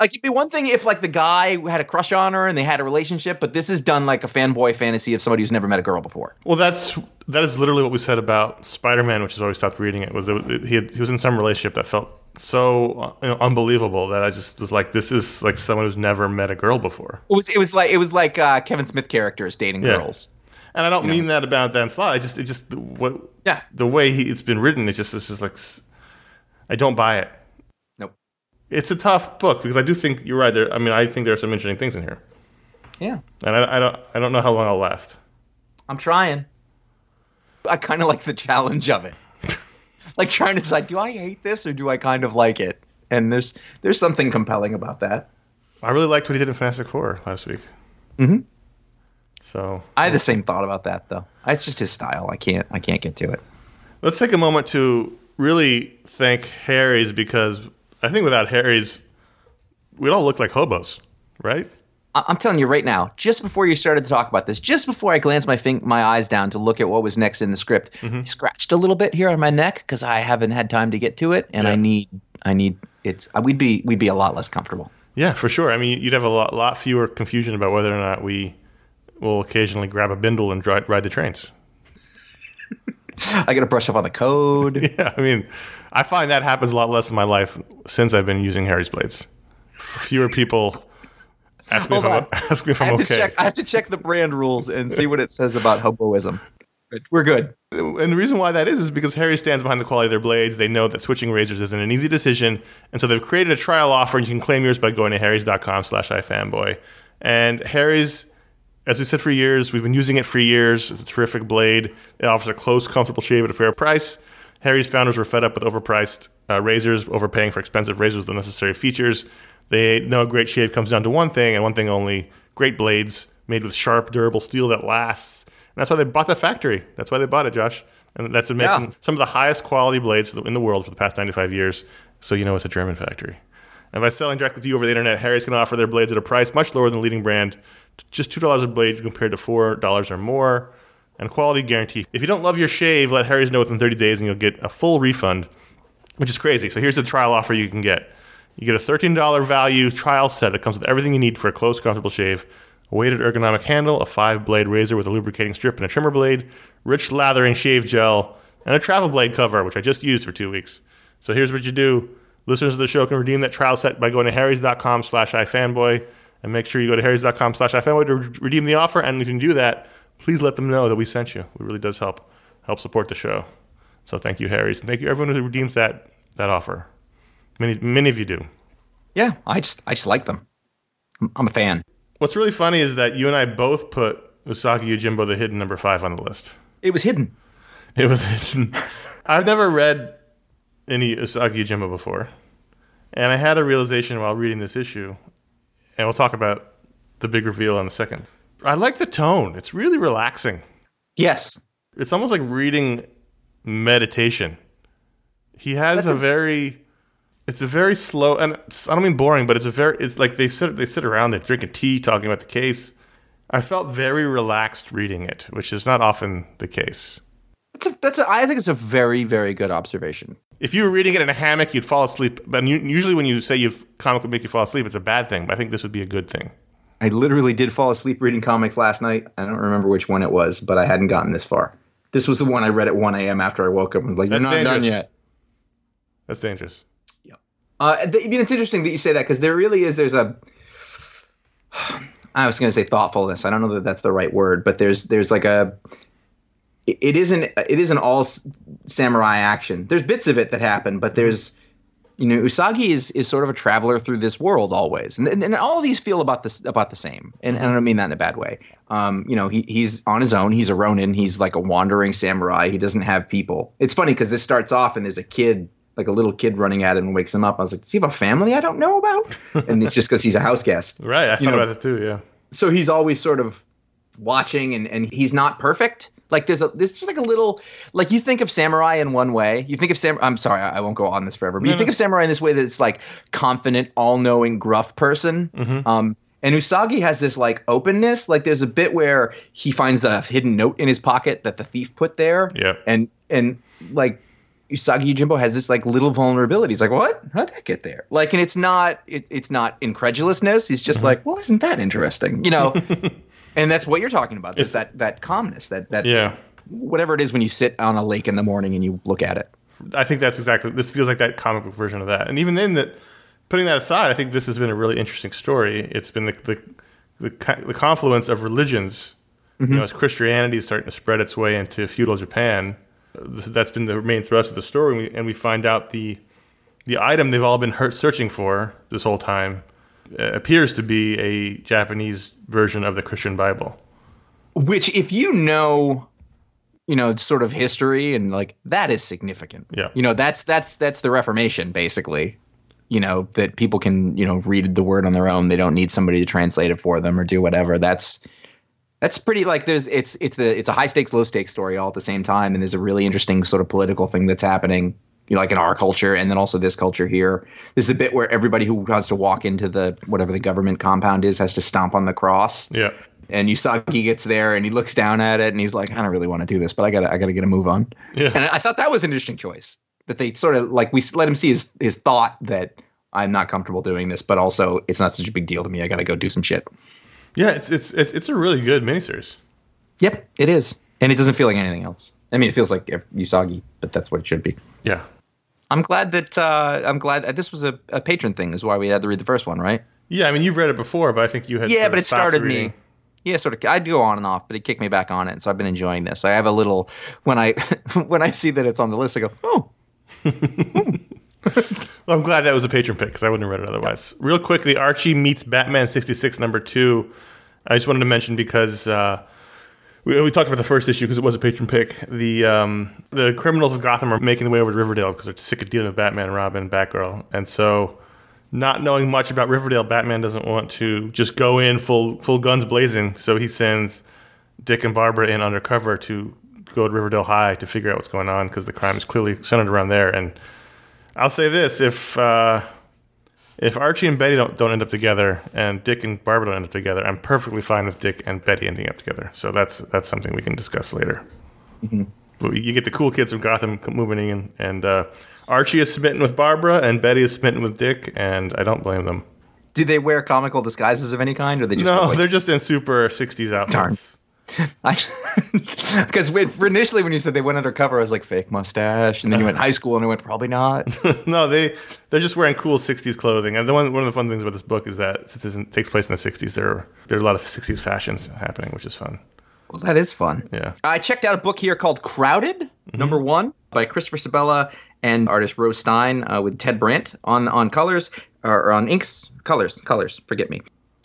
like it'd be one thing if like the guy had a crush on her and they had a relationship, but this is done like a fanboy fantasy of somebody who's never met a girl before. Well, that's that is literally what we said about Spider Man, which is why we stopped reading it. Was it, he had, he was in some relationship that felt so you know, unbelievable that I just was like, this is like someone who's never met a girl before. It was it was like it was like uh, Kevin Smith characters dating yeah. girls. And I don't you mean know? that about Dan Slott. I just it just what yeah the way he, it's been written. It just it's just like I don't buy it. It's a tough book because I do think you're right. There, I mean, I think there are some interesting things in here. Yeah. And I, I don't I don't know how long I'll last. I'm trying. I kind of like the challenge of it like trying to decide, do I hate this or do I kind of like it? And there's there's something compelling about that. I really liked what he did in Fantastic Four last week. Mm-hmm. So I had the same thought about that though. It's just his style. I can't I can't get to it. Let's take a moment to really thank Harry's because I think without Harry's, we'd all look like hobos, right? I'm telling you right now, just before you started to talk about this, just before I glanced my fin- my eyes down to look at what was next in the script, mm-hmm. Scratched a little bit here on my neck because I haven't had time to get to it, and yeah. I need I need it's uh, we'd be we'd be a lot less comfortable. Yeah, for sure. I mean, you'd have a lot, lot fewer confusion about whether or not we will occasionally grab a bindle and ride, ride the trains. I got to brush up on the code. yeah, I mean, I find that happens a lot less in my life since I've been using Harry's blades. Fewer people ask me Hold if on. I'm ask me if I'm okay. Check, I have to check the brand rules and see what it says about hoboism. But We're good. And the reason why that is is because Harry stands behind the quality of their blades. They know that switching razors isn't an easy decision, and so they've created a trial offer, and you can claim yours by going to harrys.com/slash ifanboy. And Harry's as we said for years, we've been using it for years. It's a terrific blade. It offers a close, comfortable shave at a fair price. Harry's founders were fed up with overpriced uh, razors, overpaying for expensive razors with unnecessary features. They know a great shave comes down to one thing and one thing only great blades made with sharp, durable steel that lasts. And that's why they bought the factory. That's why they bought it, Josh. And that's been making yeah. some of the highest quality blades in the world for the past 95 years. So you know it's a German factory. And by selling directly to you over the internet, Harry's going to offer their blades at a price much lower than the leading brand just $2 a blade compared to $4 or more, and quality guarantee. If you don't love your shave, let Harry's know within 30 days and you'll get a full refund, which is crazy. So here's the trial offer you can get. You get a $13 value trial set that comes with everything you need for a close, comfortable shave. A weighted ergonomic handle, a five blade razor with a lubricating strip and a trimmer blade, rich lathering shave gel, and a travel blade cover, which I just used for two weeks. So here's what you do. Listeners of the show can redeem that trial set by going to harrys.com slash ifanboy and make sure you go to harrys.com slash ifanboy to redeem the offer. And you can do that, please let them know that we sent you. It really does help help support the show. So thank you, Harry's. And thank you everyone who redeems that that offer. Many many of you do. Yeah, I just I just like them. I'm a fan. What's really funny is that you and I both put Usagi Yojimbo the hidden number five on the list. It was hidden. It was hidden. I've never read any Usagi Yojimbo before. And I had a realization while reading this issue and we'll talk about the big reveal in a second. I like the tone. It's really relaxing. Yes. It's almost like reading meditation. He has a, a very it's a very slow and I don't mean boring, but it's a very it's like they sit they sit around, they drink a tea talking about the case. I felt very relaxed reading it, which is not often the case. That's a, that's a, I think it's a very very good observation if you were reading it in a hammock, you'd fall asleep. But usually, when you say you comic would make you fall asleep, it's a bad thing. But I think this would be a good thing. I literally did fall asleep reading comics last night. I don't remember which one it was, but I hadn't gotten this far. This was the one I read at 1 a.m. after I woke up and was like, "You're not dangerous. done yet." That's dangerous. Yeah. Uh, I mean, it's interesting that you say that because there really is. There's a. I was going to say thoughtfulness. I don't know that that's the right word, but there's there's like a it isn't it isn't all samurai action. There's bits of it that happen, but there's you know Usagi is is sort of a traveler through this world always, and and, and all of these feel about this about the same. And, and, I don't mean that in a bad way. Um, you know, he he's on his own. He's a ronin. He's like a wandering samurai. He doesn't have people. It's funny because this starts off and there's a kid. Like a little kid running at him and wakes him up. I was like, "Does he have a family I don't know about?" and it's just because he's a house guest. Right. I thought you know, about it too. Yeah. So he's always sort of watching, and and he's not perfect like there's a there's just like a little like you think of samurai in one way. You think of sam. I'm sorry, I won't go on this forever. But no, you think of samurai in this way that it's like confident, all knowing, gruff person. Mm-hmm. Um, and Usagi has this like openness. Like there's a bit where he finds a hidden note in his pocket that the thief put there. Yeah. And and like Usagi Yojimbo has this like little vulnerability. He's like, "What? How'd that get there?" Like, and it's not it, it's not incredulousness. He's just mm-hmm. like, "Well, isn't that interesting?" You know. and that's what you're talking about. It's that that calmness, that that yeah, whatever it is when you sit on a lake in the morning and you look at it. I think that's exactly. This feels like that comic book version of that. And even then, that putting that aside, I think this has been a really interesting story. It's been the the the, the confluence of religions. Mm-hmm. You know, as Christianity is starting to spread its way into feudal Japan, that's been the main thrust of the story. And we, and we find out the the item they've all been searching for this whole time Uh, appears to be a Japanese version of the Christian Bible. Which, if you know, you know, sort of history and like that is significant. Yeah. You know, that's that's that's the Reformation basically. You know that people can you know read the word on their own. They don't need somebody to translate it for them or do whatever. That's that's pretty like there's it's it's the it's a high stakes low stakes story all at the same time and there's a really interesting sort of political thing that's happening you know, like in our culture and then also this culture here. There's the bit where everybody who has to walk into the whatever the government compound is has to stomp on the cross. Yeah. And Usagi gets there and he looks down at it and he's like, I don't really want to do this, but I gotta I gotta get a move on. Yeah. And I thought that was an interesting choice. That they sort of like we let him see his his thought that I'm not comfortable doing this, but also it's not such a big deal to me. I got to go do some shit. Yeah, it's, it's it's it's a really good miniseries. Yep, it is, and it doesn't feel like anything else. I mean, it feels like Usagi, but that's what it should be. Yeah, I'm glad that uh, I'm glad that this was a, a patron thing. Is why we had to read the first one, right? Yeah, I mean, you've read it before, but I think you had. Yeah, but it started reading. me. Yeah, sort of. I'd go on and off, but it kicked me back on it. So I've been enjoying this. I have a little when I when I see that it's on the list, I go, oh. well, I'm glad that was a patron pick because I wouldn't have read it otherwise. Real quickly, Archie meets Batman 66 number two. I just wanted to mention because uh, we, we, talked about the first issue because it was a patron pick. The um, the criminals of Gotham are making their way over to Riverdale because they're sick of dealing with Batman, Robin, Batgirl, and so not knowing much about Riverdale, Batman doesn't want to just go in full full guns blazing. So he sends Dick and Barbara in undercover to go to Riverdale High to figure out what's going on because the crime is clearly centered around there. And I'll say this: if uh, if Archie and Betty don't don't end up together, and Dick and Barbara don't end up together, I'm perfectly fine with Dick and Betty ending up together. So that's that's something we can discuss later. Mm-hmm. You get the cool kids from Gotham moving in, and uh, Archie is smitten with Barbara, and Betty is smitten with Dick, and I don't blame them. Do they wear comical disguises of any kind, or they just no? Like- they're just in super '60s outfits. Because initially when you said they went undercover, I was like fake mustache, and then you went high school, and I went probably not. no, they they're just wearing cool '60s clothing. And the one one of the fun things about this book is that since it takes place in the '60s, there there are a lot of '60s fashions happening, which is fun. Well, that is fun. Yeah. I checked out a book here called Crowded, mm-hmm. number one, by Christopher Sebela and artist Ro Stein uh, with Ted Brandt on on colors or on inks colors colors. Forget me.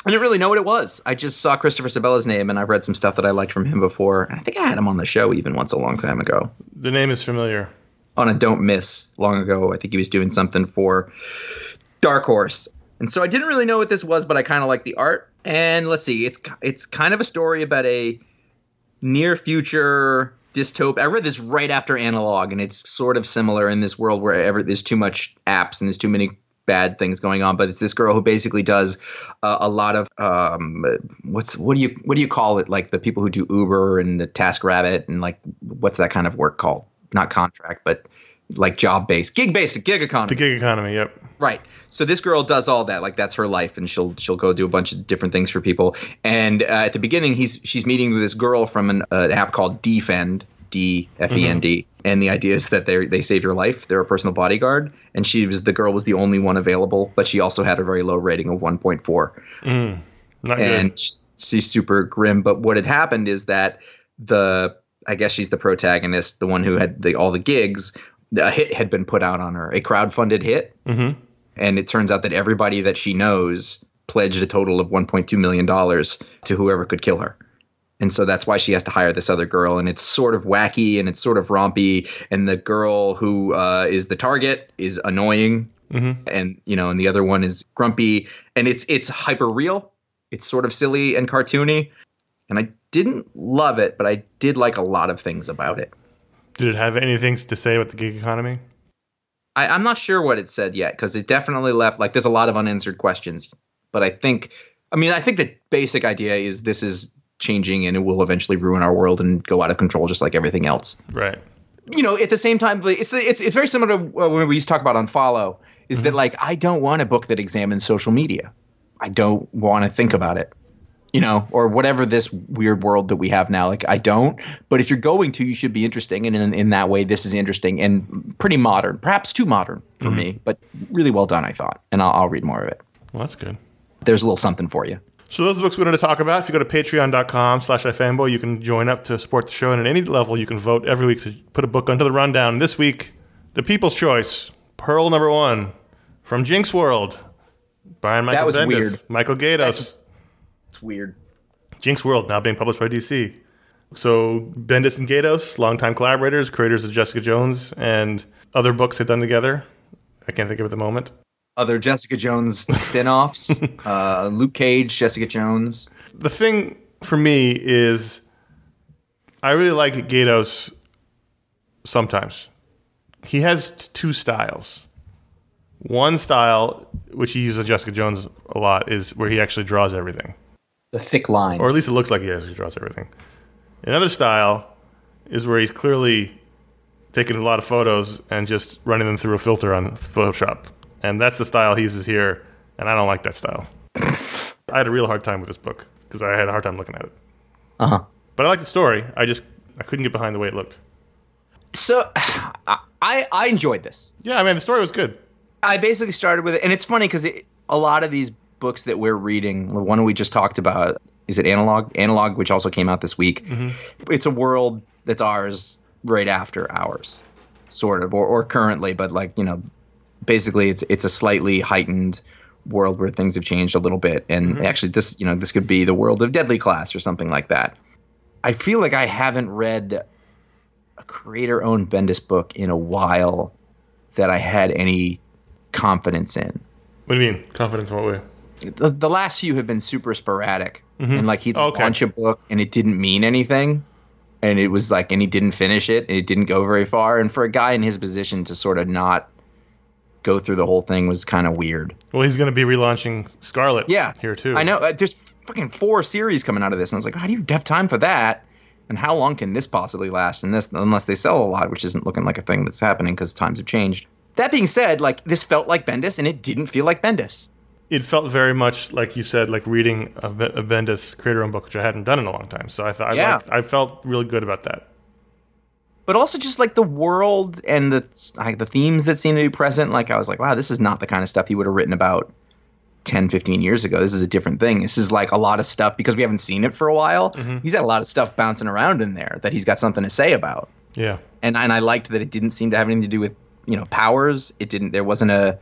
I didn't really know what it was. I just saw Christopher Sebela's name, and I've read some stuff that I liked from him before. And I think I had him on the show even once a long time ago. The name is familiar. On a Don't Miss long ago, I think he was doing something for Dark Horse, and so I didn't really know what this was, but I kind of like the art. And let's see, it's it's kind of a story about a near future dystopia. I read this right after Analog, and it's sort of similar in this world where ever there's too much apps and there's too many bad things going on. But it's this girl who basically does uh, a lot of um, what's what do you what do you call it? Like the people who do Uber and the Task Rabbit and like what's that kind of work called? Not contract, but like job based, gig based, gig economy. The gig economy, yep. Right. So this girl does all that, like that's her life, and she'll she'll go do a bunch of different things for people. And uh, at the beginning, he's she's meeting with this girl from an uh, app called Defend, D F E N D, mm-hmm. And the idea is that they they save your life. They're a personal bodyguard, and she was the girl was the only one available, but she also had a very low rating of one point four. Mm, and good. she's super grim. But what had happened is that the I guess she's the protagonist, the one who had the, all the gigs. A hit had been put out on her, a crowd-funded hit, mm-hmm. and it turns out that everybody that she knows pledged a total of 1.2 million dollars to whoever could kill her. And so that's why she has to hire this other girl, and it's sort of wacky and it's sort of rompy. And the girl who uh, is the target is annoying, mm-hmm. and you know, and the other one is grumpy, and it's it's hyper real. It's sort of silly and cartoony, and I didn't love it, but I did like a lot of things about it. Did it have anything to say about the gig economy? I, I'm not sure what it said yet because it definitely left like there's a lot of unanswered questions. But I think, I mean, I think the basic idea is this is changing and it will eventually ruin our world and go out of control just like everything else. Right. You know, at the same time, it's it's it's very similar to when we used to talk about unfollow. Is mm-hmm. that like I don't want a book that examines social media. I don't want to think about it you know, or whatever this weird world that we have now. Like, I don't. But if you're going to, you should be interesting. And in, in that way, this is interesting and pretty modern, perhaps too modern for mm-hmm. me, but really well done, I thought. And I'll, I'll read more of it. Well, that's good. There's a little something for you. So those are the books we wanted to talk about. If you go to patreon.com slash ifanboy, you can join up to support the show. And at any level, you can vote every week to put a book onto the rundown. This week, The People's Choice, Pearl number one, from Jinx World. Brian Michael that was Bendis, weird. Michael Gaydos. It's weird. Jinx World, now being published by DC. So Bendis and Gaydos, longtime collaborators, creators of Jessica Jones and other books they've done together. I can't think of at the moment. Other Jessica Jones spin-offs, uh, Luke Cage, Jessica Jones. The thing for me is I really like Gaydos sometimes. He has t- two styles. One style, which he uses Jessica Jones a lot, is where he actually draws everything. The thick lines. Or at least it looks like he actually draws everything. Another style is where he's clearly taking a lot of photos and just running them through a filter on Photoshop. And that's the style he uses here, and I don't like that style. I had a real hard time with this book because I had a hard time looking at it. Uh huh. But I like the story. I just I couldn't get behind the way it looked. So, I I enjoyed this. Yeah, I mean the story was good. I basically started with it, and it's funny because it, a lot of these books that we're reading, the one we just talked about, is it Analog? Analog, which also came out this week. Mm-hmm. It's a world that's ours right after ours, sort of, or, or currently, but like you know, basically it's it's a slightly heightened world where things have changed a little bit, and mm-hmm. actually this you know this could be the world of Deadly Class or something like that. I feel like I haven't read a creator-owned Bendis book in a while that I had any confidence in. What do you mean confidence? In what way? The, the last few have been super sporadic, mm-hmm. and like he'd okay. launch a book and it didn't mean anything, and it was like, and he didn't finish it, and it didn't go very far. And for a guy in his position to sort of not go through the whole thing was kind of weird. Well, he's going to be relaunching Scarlet. Yeah, here too. I know. Uh, there's fucking four series coming out of this, and I was like, how do you have time for that? And how long can this possibly last? And this, unless they sell a lot, which isn't looking like a thing that's happening because times have changed. That being said, like this felt like Bendis, and it didn't feel like Bendis. It felt very much like you said, like reading a, a Bendis creator-owned book, which I hadn't done in a long time. So I thought, yeah. I, I felt really good about that. But also just like the world and the like the themes that seem to be present. Like I was like, wow, this is not the kind of stuff he would have written about 10, 15 years ago. This is a different thing. This is like a lot of stuff because we haven't seen it for a while. Mm-hmm. He's got a lot of stuff bouncing around in there that he's got something to say about. Yeah. And and I liked that it didn't seem to have anything to do with you know powers. It didn't. There wasn't a.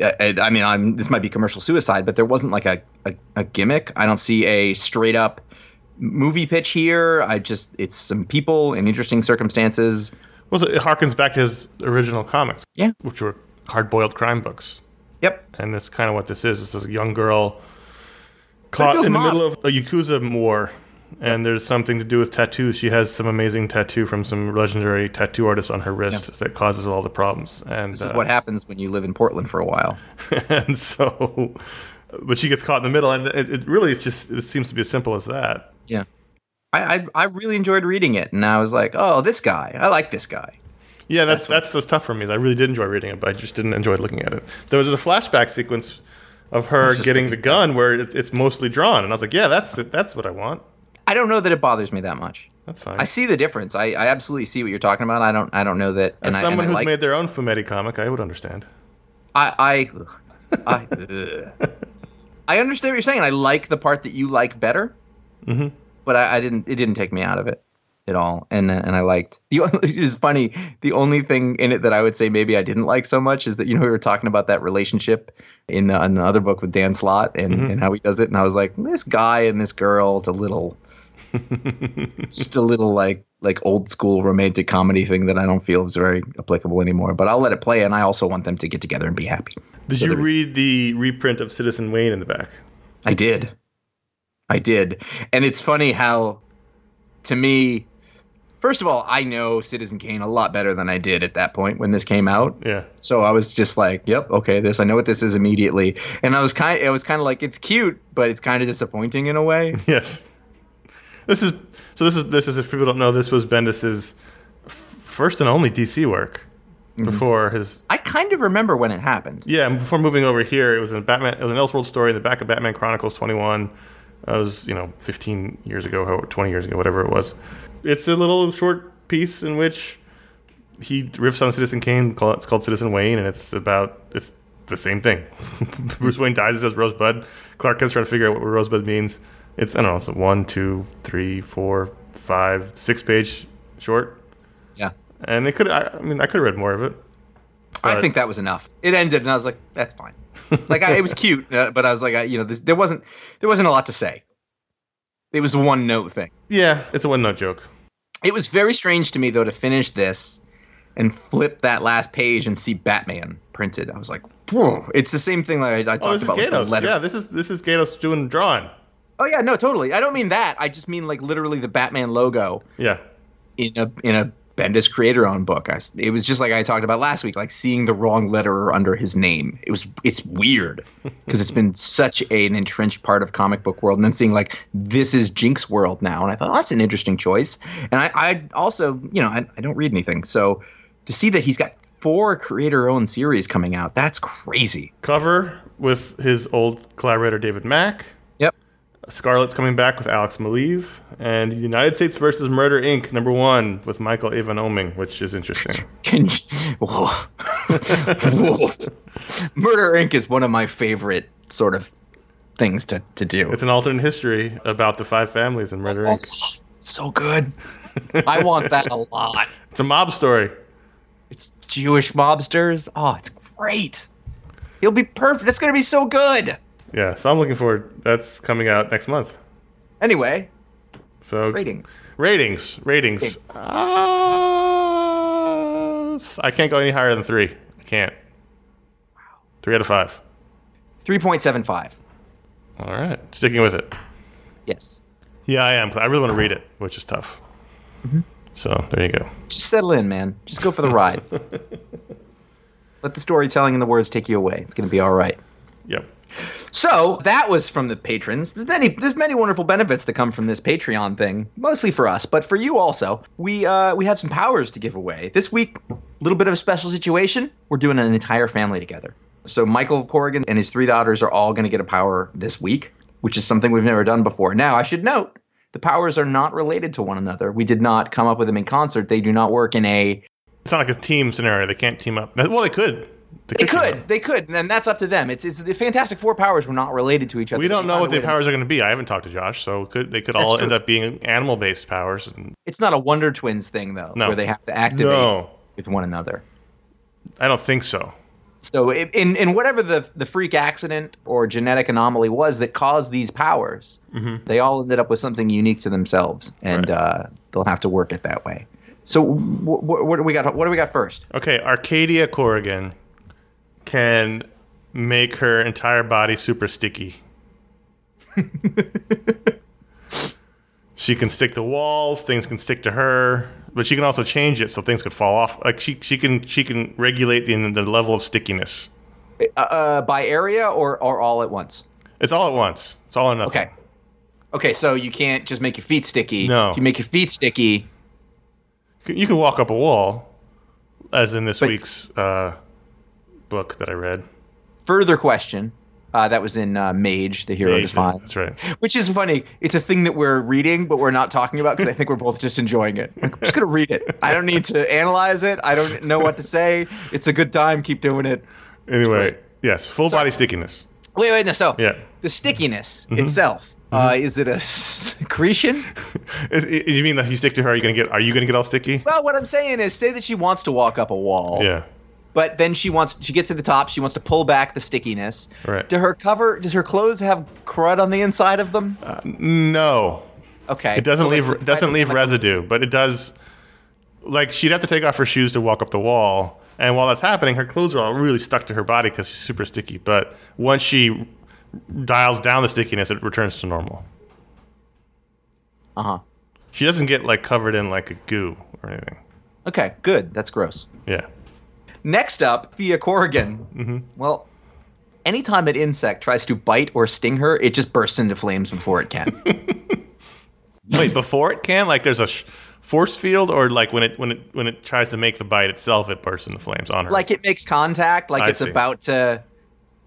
I mean, I'm, this might be commercial suicide, but there wasn't like a, a, a gimmick. I don't see a straight up movie pitch here. I just it's some people in interesting circumstances. Well, it harkens back to his original comics, yeah, which were hard boiled crime books. Yep, and that's kind of what this is. This is a young girl caught in the middle of a yakuza war and there's something to do with tattoos. She has some amazing tattoo from some legendary tattoo artist on her wrist yeah. that causes all the problems. And this is uh, what happens when you live in Portland for a while. and so, but she gets caught in the middle, and it, it really is just it seems to be as simple as that. Yeah, I, I, I really enjoyed reading it, and I was like, oh, this guy, I like this guy. Yeah, that's that's, that's tough for me. I really did enjoy reading it, but I just didn't enjoy looking at it. There was a flashback sequence of her getting the gun where it, it's mostly drawn, and I was like, yeah, that's that's what I want. I don't know that it bothers me that much. That's fine. I see the difference. I, I absolutely see what you're talking about. I don't I don't know that. As someone I, who's like, made their own Fumetti comic, I would understand. I I I, I understand what you're saying. I like the part that you like better, mm-hmm. But I, I, didn't. It didn't take me out of it at all. And and I liked the. Only, was funny. The only thing in it that I would say maybe I didn't like so much is that you know we were talking about that relationship in the, in the other book with Dan Slott and, mm-hmm. and how he does it, and I was like, this guy and this girl, it's a little just a little like like old school romantic comedy thing that I don't feel is very applicable anymore. But I'll let it play, and I also want them to get together and be happy. Did so you read the reprint of Citizen Wayne in the back? I did. I did, and it's funny how, to me, first of all, I know Citizen Kane a lot better than I did at that point when this came out. Yeah. So I was just like, "Yep, okay, this I know what this is immediately," and I was kind, it was kind of like it's cute, but it's kind of disappointing in a way. Yes. This is so. This is this is if people don't know. This was Bendis's first and only DC work mm-hmm. before his. I kind of remember when it happened. Yeah, before moving over here, it was in Batman. It was an Elseworld story in the back of Batman Chronicles 21. That was you know 15 years ago, 20 years ago, whatever it was. It's a little short piece in which he riffs on Citizen Kane. It's called Citizen Wayne, and it's about it's the same thing. Bruce Wayne dies. It says Rosebud. Clark Kent's trying to figure out what Rosebud means. It's I don't know. It's a one, two, three, four, five, six page short. Yeah. And it could. I, I mean, I could have read more of it. I think that was enough. It ended, and I was like, "That's fine." Like I, it was cute, uh, but I was like, I, you know, there wasn't there wasn't a lot to say. It was a one note thing. Yeah, it's a one note joke. It was very strange to me though to finish this and flip that last page and see Batman printed. I was like, Whoa. it's the same thing like I, I oh, talked oh, this about. Is Gaydos. Yeah, this is this is Gaydos doing drawing. Oh yeah, no, totally. I don't mean that. I just mean like literally the Batman logo. Yeah. In a in a Bendis creator-owned book. I, it was just like I talked about last week, like seeing the wrong letterer under his name. It was it's weird because it's been such a, an entrenched part of comic book world, and then seeing like this is Jinx world now, and I thought oh, that's an interesting choice. And I, I also, you know, I, I don't read anything, so to see that he's got four creator-owned series coming out. That's crazy. Cover with his old collaborator David Mack. Scarlet's coming back with Alex Maleev, and United States versus Murder Inc. number one with Michael Avon Oeming, which is interesting. Can you? Whoa. Whoa. Murder Inc. is one of my favorite sort of things to, to do. It's an alternate history about the five families in Murder Inc. Oh, so good. I want that a lot. It's a mob story. It's Jewish mobsters. Oh, it's great. He'll be perfect. It's going to be so good. Yeah, so I'm looking forward. That's coming out next month. Anyway, So ratings. ratings, ratings. Ratings. Uh, I can't go any higher than three. I can't. Three out of five. 3.75. All right, sticking with it. Yes. Yeah, I am. I really want to read it, which is tough. So there you go. Just settle in, man. Just go for the ride. Let the storytelling and the words take you away. It's going to be all right. Yep. So that was from the patrons. There's many there's many wonderful benefits that come from this Patreon thing, mostly for us, but for you also. We uh, we have some powers to give away this week. A little bit of a special situation. We're doing an entire family together. So Michael Corrigan and his three daughters are all going to get a power this week, which is something we've never done before. Now I should note the powers are not related to one another. We did not come up with them in concert. They do not work in a It's not like a team scenario. They can't team up. Well, they could. They could, up. they could, and that's up to them. It's, it's the Fantastic Four powers were not related to each other. We don't know what the way to- powers are going to be. I haven't talked to Josh, so could they could That's all true. end up being animal based powers? And, It's not a Wonder Twins thing though, No. where they have to activate no, with one another. I don't think so. So in in whatever the the freak accident or genetic anomaly was that caused these powers, they all ended up with something unique to themselves, and Right. uh, they'll have to work it that way. So wh- wh- what do we got? What do we got first? Okay, Arcadia Corrigan can make her entire body super sticky. she can stick to walls, things can stick to her, but she can also change it so things could fall off. Like she she can she can regulate the, the level of stickiness. Uh, uh, by area or or all at once? It's all at once. It's all or nothing. Okay. Okay, so you can't just make your feet sticky. No. If you make your feet sticky, You can walk up a wall, as in this But- week's uh, book that I read. further question. Uh, that was in uh, Mage, the hero Mage, defined. That's right. Which is funny. It's a thing that we're reading, but we're not talking about because I think we're both just enjoying it. I'm just gonna read it. I don't need to analyze it. I don't know what to say. It's a good time. Keep doing it. Anyway, yes, full body stickiness. Wait, wait, no. So Yeah. the stickiness itself. Uh, is it a secretion? Is- is- you mean that if you stick to her, are you gonna get? Are you gonna get all sticky? Well, what I'm saying is, say that she wants to walk up a wall, Yeah. But then she wants she gets to the top. She wants to pull back the stickiness. Right. Do her cover? Does her clothes have crud on the inside of them? No, Okay. it doesn't So, leave. It doesn't leave residue, but it does. Like she'd have to take off her shoes to walk up the wall, and while that's happening, her clothes are all really stuck to her body because she's super sticky. But once she dials down the stickiness, it returns to normal. Uh huh. She doesn't get like covered in like a goo or anything. Okay. Good. That's gross. Yeah. Next up, Thea Corrigan. Mm-hmm. Well, anytime an insect tries to bite or sting her, it just bursts into flames before it can. Wait, before it can, like there's a sh- force field, or like when it when it when it tries to make the bite itself, it bursts into flames on her. like it makes contact, like I it's see. about to,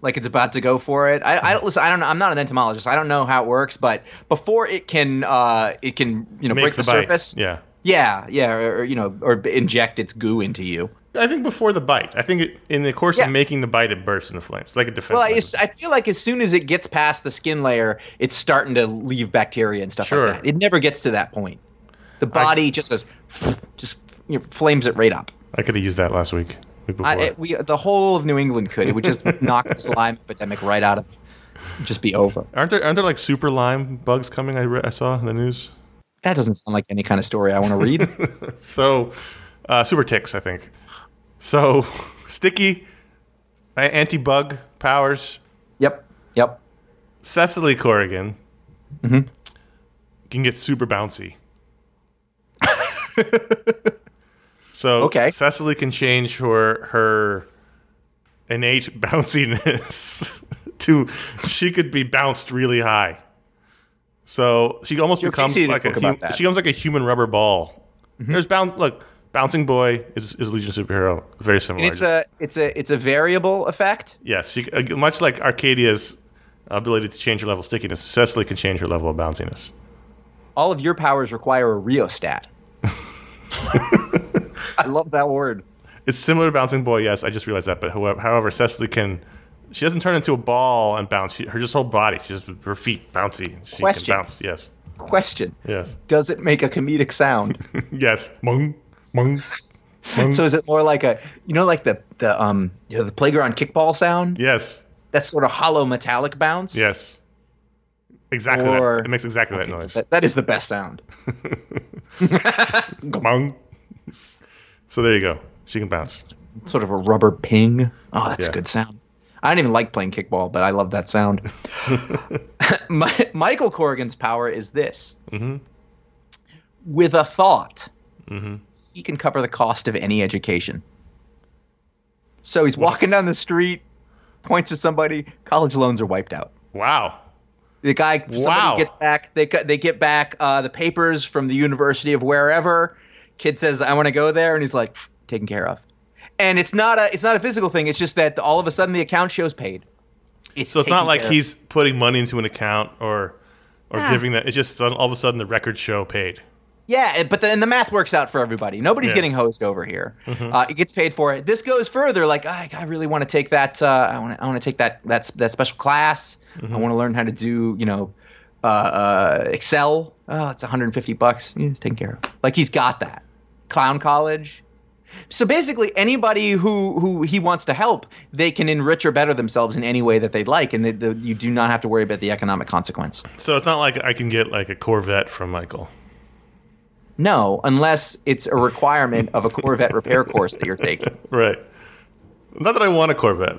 like it's about to go for it. I, I don't listen. I don't know. I'm not an entomologist. I don't know how it works, but before it can, uh, it can you know make break the, bite. surface. Yeah. Yeah, yeah, or, or, you know, or inject its goo into you. I think before the bite. I think it, in the course Yeah. of making the bite, it bursts into flames, like a defense. Well, I. I feel like as soon as it gets past the skin layer, it's starting to leave bacteria and stuff Sure. like that. It never gets to that point. The body just goes, just you know, flames it right up. I could have used that last week. week before. I, it, we, the whole of New England could. It would just knock this Lyme epidemic right out of, just be over. aren't there aren't there like super Lyme bugs coming? I, re- I saw in the news. That doesn't sound like any kind of story I want to read. So, uh, super ticks, I think. So, sticky, anti bug powers. yep, yep. Cecily Corrigan Mm-hmm. can get super bouncy. so Okay. Cecily can change her her innate bounciness to she could be bounced really high. So she almost Joe becomes Casey did a like a book about hu- that. Mm-hmm. she becomes like a human rubber ball. There's bound look Bouncing Boy is, is Legion superhero. Very similar. And it's a it's a it's a variable effect. Yes, you, uh, much like Arcadia's ability to change your level of stickiness, Cecily can change your level of bounciness. All of your powers require a rheostat. I love that word. It's similar to Bouncing Boy, yes. I just realized that. But however, however Cecily can. She doesn't turn into a ball and bounce. She, her just whole body. she just her feet bouncy. She Question. can bounce. Yes. Question: Yes. Does it make a comedic sound? yes. Mung. So is it more like a you know like the the um you know the playground kickball sound? yes. That sort of hollow metallic bounce. Yes. Exactly. Or- that. It makes exactly that noise. That, that is the best sound. So there you go. She can bounce. sort of a rubber ping. Oh, that's Yeah. a good sound. I don't even like playing kickball, but I love that sound. My, Michael Corrigan's power is this: Mhm. with a thought, Mhm. He can cover the cost of any education. So he's walking down the street, points to somebody, college loans are wiped out. Wow. The guy, Wow. gets back. They they get back uh, the papers from the University of wherever. Kid says, "I want to go there," and he's like, "Taken care of." And it's not a it's not a physical thing. It's just that all of a sudden the account shows paid. It's So it's not like care of. he's putting money into an account or or Yeah. giving that. It's just all of a sudden the record show paid. Yeah, but then the math works out for everybody. Nobody's Yeah. getting hosed over here. Uh, it gets paid for it. This goes further. Like I, I really want to take that. Uh, I want to. I want to take that. That's that special class. I want to learn how to do. You know, uh, uh, Excel. Oh, it's 150 bucks. Yeah, it's taken care of. Like he's got that. Clown college. So basically, anybody who who he wants to help, they can enrich or better themselves in any way that they'd like, and they, the, you do not have to worry about the economic consequence. So it's not like I can get like a Corvette from Michael. No, unless it's a requirement of a Corvette repair course that you're taking. Right. Not that I want a Corvette.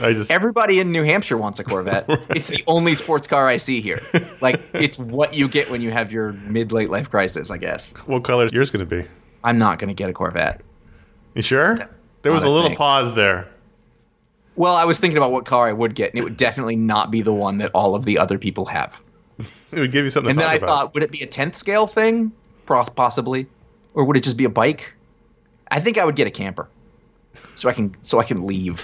I just Everybody in New Hampshire wants a Corvette. It's the only sports car I see here. Like it's what you get when you have your mid late life crisis, I guess. what color is yours going to be? I'm not going to get a Corvette. You sure? There was a little thing. pause there. Well, I was thinking about what car I would get, and it would definitely not be the one that all of the other people have. It would give you something And then I about. thought, would it be a 10th scale thing? Possibly. Or would it just be a bike? I think I would get a camper. So I can so I can leave.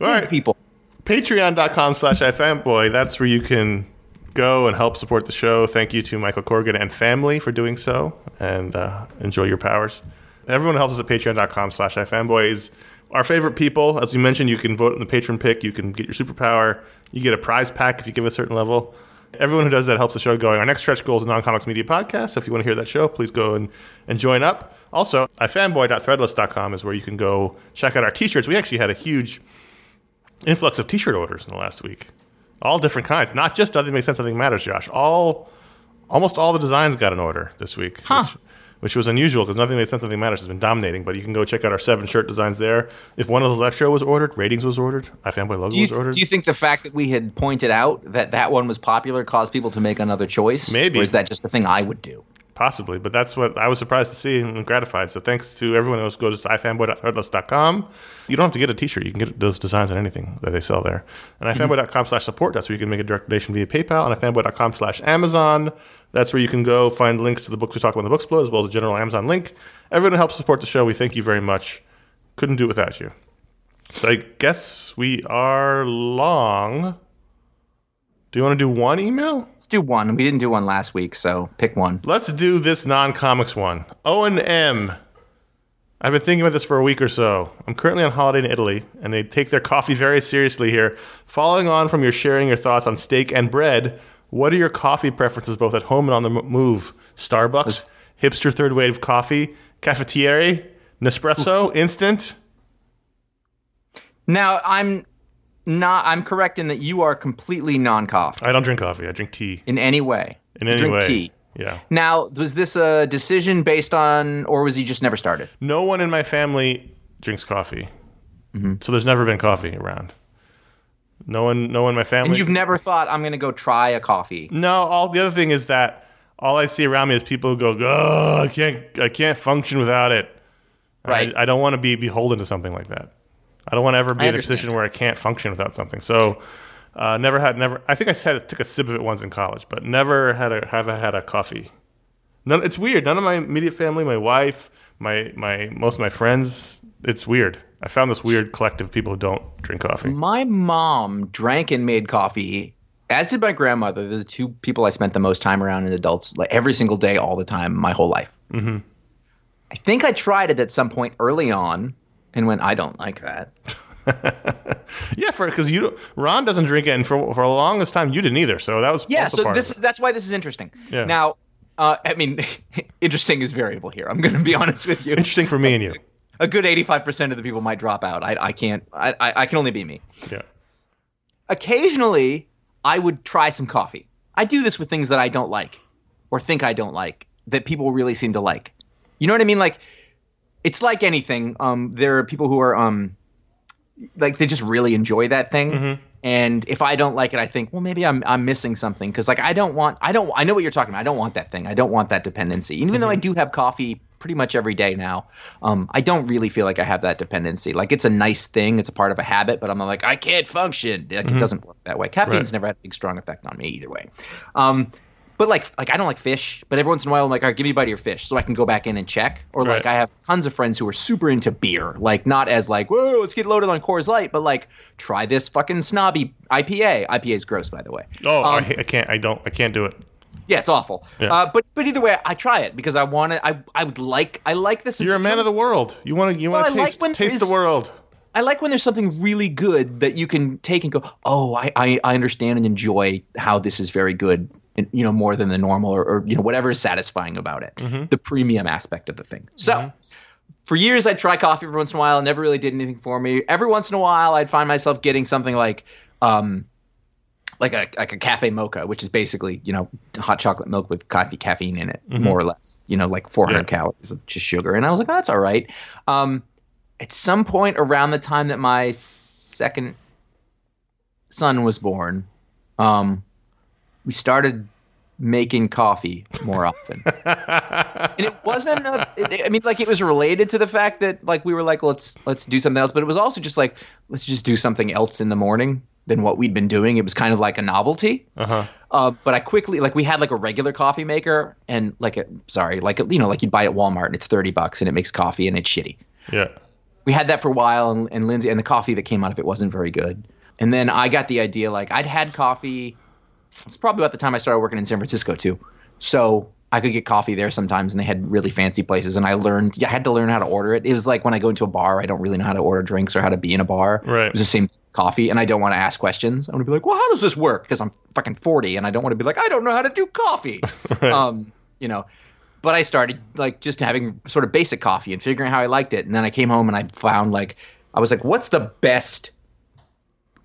All right. People. Patreon.com slash ifanboy. That's where you can go and help support the show. Thank you to Michael Corrigan and family for doing so and uh, enjoy your powers. Everyone who helps us at patreon.com slash ifanboy is our favorite people. As you mentioned, you can vote in the patron pick. You can get your superpower. You get a prize pack if you give a certain level. Everyone who does that helps the show going. Our next stretch goal is a non-comics media podcast. So if you want to hear that show, please go and, and join up. Also, ifanboy.threadless.com is where you can go check out our t-shirts. We actually had a huge influx of t-shirt orders in the last week. All different kinds, not just nothing makes sense, nothing matters, Josh. All, almost all the designs got an order this week, Huh. which, which was unusual because nothing makes sense, nothing matters has been dominating. But you can go check out our seven shirt designs there. If one of the left show was ordered, ratings was ordered, iFanboy logo Do you, was ordered. do you think the fact that we had pointed out that that one was popular caused people to make another choice? Maybe. Or is that just a thing I would do? Possibly, but that's what I was surprised to see and gratified. So thanks to everyone else. Go to ifanboy.threadless.com. You don't have to get a t-shirt. You can get those designs on anything that they sell there. And mm-hmm. ifanboy.com slash support. That's where you can make a direct donation via PayPal. And ifanboy.com slash Amazon. That's where you can go find links to the books we talk about in the Books Below, as well as a general Amazon link. Everyone who helps support the show, we thank you very much. Couldn't do it without you. So I guess we are long. Do you want to do one email? Let's do one. We didn't do one last week, so pick one. Let's do this non-comics one. Owen M. I've been thinking about this for a week or so. I'm currently on holiday in Italy, and they take their coffee very seriously here. Following on from your sharing your thoughts on steak and bread, what are your coffee preferences both at home and on the move? Starbucks, hipster third wave coffee, cafetiere, Nespresso, instant. Now, I'm not. I'm correct in that you are completely non-coffee I don't drink coffee. I drink tea. in any way. In any drink way. tea. Yeah. Now, was this a decision based on, or was he just never started? No one in my family drinks coffee, Mm-hmm. so there's never been coffee around. No one, no one in my family. And you've never thought, I'm going to go try a coffee. No, all the other thing is that all I see around me is people who go, "Oh, I can't, I can't function without it." Right. I, I don't want to be beholden to something like that. I don't want to ever be I in a position where I can't function without something. So, uh, never had, never. I think I said took a sip of it once in college, but never had a have I had a coffee. None, it's weird. None of my immediate family, my wife, my my most of my friends, it's weird. I found this weird collective of people who don't drink coffee. My mom drank and made coffee, as did my grandmother. Those are two people I spent the most time around in adults, like every single day, all the time, my whole life. Mm-hmm. I think I tried it at some point early on, and went, I don't like that. yeah, for because you Ron doesn't drink it, and for for the longest time you didn't either. So that was yeah. So this is that's why this is interesting. Yeah. Now, uh, I mean, interesting is variable here. I'm going to be honest with you. Interesting for me and you. A good 85% of the people might drop out. I, I can't. I, I can only be me. Yeah. Occasionally, I would try some coffee. I do this with things that I don't like, or think I don't like, that people really seem to like. You know what I mean? Like, it's like anything. Um, there are people who are um, like they just really enjoy that thing. Mm-hmm. And if I don't like it, I think, well, maybe I'm I'm missing something because like I don't want I don't I know what you're talking about. I don't want that thing. I don't want that dependency. Even mm-hmm. though I do have coffee pretty much every day now, um, I don't really feel like I have that dependency. Like it's a nice thing, it's a part of a habit, but I'm like I can't function. Like mm-hmm. it doesn't work that way. Caffeine's right. never had a big strong effect on me either way. Um, but like like I don't like fish, but every once in a while I'm like, all right, give me a bite of your fish so I can go back in and check. Or like I have tons of friends who are super into beer, like not as like, whoa, let's get loaded on Coors Light, but like try this fucking snobby IPA. IPA is gross, by the way. Oh, um, I, I, can't, I don't, I can't do it. Yeah, it's awful. Yeah. Uh, but but either way, I try it because I want to. I I would like. I like this. You're a man of the world. You want to. You want to taste, like taste the world. I like when there's something really good that you can take and go, oh, I, I, I understand and enjoy how this is very good you know more than the normal or, or you know whatever is satisfying about it mm-hmm. the premium aspect of the thing so mm-hmm. for years i'd try coffee every once in a while never really did anything for me every once in a while i'd find myself getting something like um like a like a cafe mocha which is basically you know hot chocolate milk with coffee caffeine in it mm-hmm. more or less you know like 400 yeah. calories of just sugar and i was like oh, that's all right um at some point around the time that my second son was born um we started making coffee more often. and it wasn't a, it, I mean like it was related to the fact that like we were like let's let's do something else, but it was also just like let's just do something else in the morning than what we'd been doing. It was kind of like a novelty. Uh-huh. Uh, but I quickly like we had like a regular coffee maker and like a sorry, like a, you know like you'd buy it at Walmart and it's 30 bucks and it makes coffee and it's shitty. Yeah. We had that for a while and, and Lindsay and the coffee that came out of it wasn't very good. And then I got the idea like I'd had coffee it's probably about the time I started working in San Francisco too. So I could get coffee there sometimes, and they had really fancy places. And I learned, yeah, I had to learn how to order it. It was like when I go into a bar, I don't really know how to order drinks or how to be in a bar. Right. It was the same coffee, and I don't want to ask questions. I want to be like, well, how does this work? Because I'm fucking 40, and I don't want to be like, I don't know how to do coffee. right. Um, you know. But I started like just having sort of basic coffee and figuring out how I liked it, and then I came home and I found like I was like, what's the best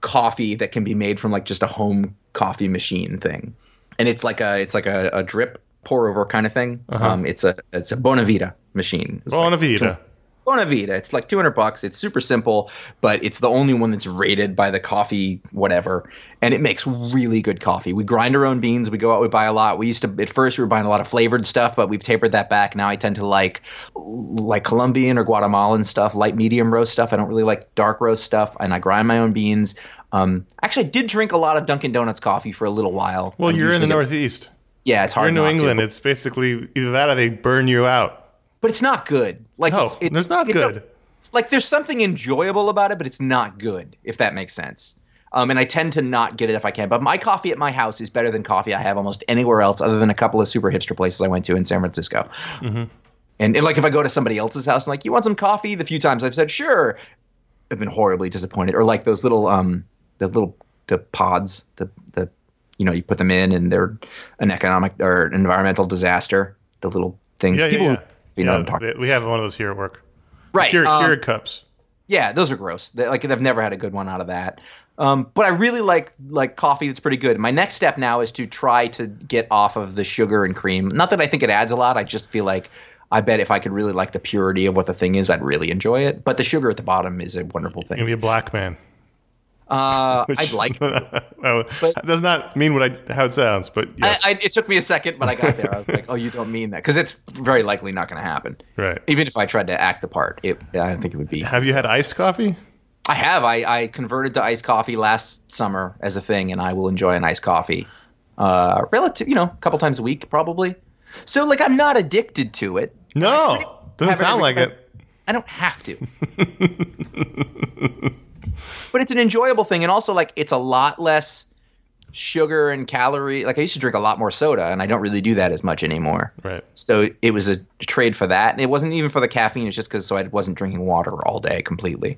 coffee that can be made from like just a home coffee machine thing, and it's like a it's like a, a drip pour over kind of thing. Uh-huh. Um, it's a it's a Bonavita machine. It's Bonavita. Like Bonavita. It's like 200 bucks. It's super simple, but it's the only one that's rated by the coffee whatever, and it makes really good coffee. We grind our own beans. We go out. We buy a lot. We used to at first we were buying a lot of flavored stuff, but we've tapered that back. Now I tend to like like Colombian or Guatemalan stuff, light medium roast stuff. I don't really like dark roast stuff, and I grind my own beans. Um, actually, I did drink a lot of Dunkin' Donuts coffee for a little while. Well, you're in the Northeast. Yeah, it's hard. You're in New England. To. It's basically either that or they burn you out. But it's not good. Like no, it's, it's, it's not it's good. A, like there's something enjoyable about it, but it's not good. If that makes sense. Um, and I tend to not get it if I can. But my coffee at my house is better than coffee I have almost anywhere else, other than a couple of super hipster places I went to in San Francisco. Mm-hmm. And, and like if I go to somebody else's house and like, you want some coffee? The few times I've said sure, I've been horribly disappointed. Or like those little um the little the pods, the the you know you put them in and they're an economic or environmental disaster. The little things. Yeah, People, yeah, yeah. you know, I'm talking. We have one of those here at work. Right, Keurig, um, Keurig cups. Yeah, those are gross. They, like I've never had a good one out of that. Um, but I really like like coffee that's pretty good. My next step now is to try to get off of the sugar and cream. Not that I think it adds a lot. I just feel like I bet if I could really like the purity of what the thing is, I'd really enjoy it. But the sugar at the bottom is a wonderful thing. You'll be a black man. Uh, I'd like, well, but does not mean what I how it sounds, but yes. I, I, it took me a second, but I got there. I was like, oh, you don't mean that because it's very likely not going to happen. Right. Even if I tried to act the part, it, I don't think it would be. Have you had iced coffee? I have. I, I converted to iced coffee last summer as a thing, and I will enjoy an iced coffee. Uh, relative, you know, a couple times a week probably. So like I'm not addicted to it. No, doesn't sound like it. I don't have to. but it's an enjoyable thing, and also like it's a lot less sugar and calorie. Like I used to drink a lot more soda, and I don't really do that as much anymore. Right. So it was a trade for that, and it wasn't even for the caffeine. It's just because so I wasn't drinking water all day completely.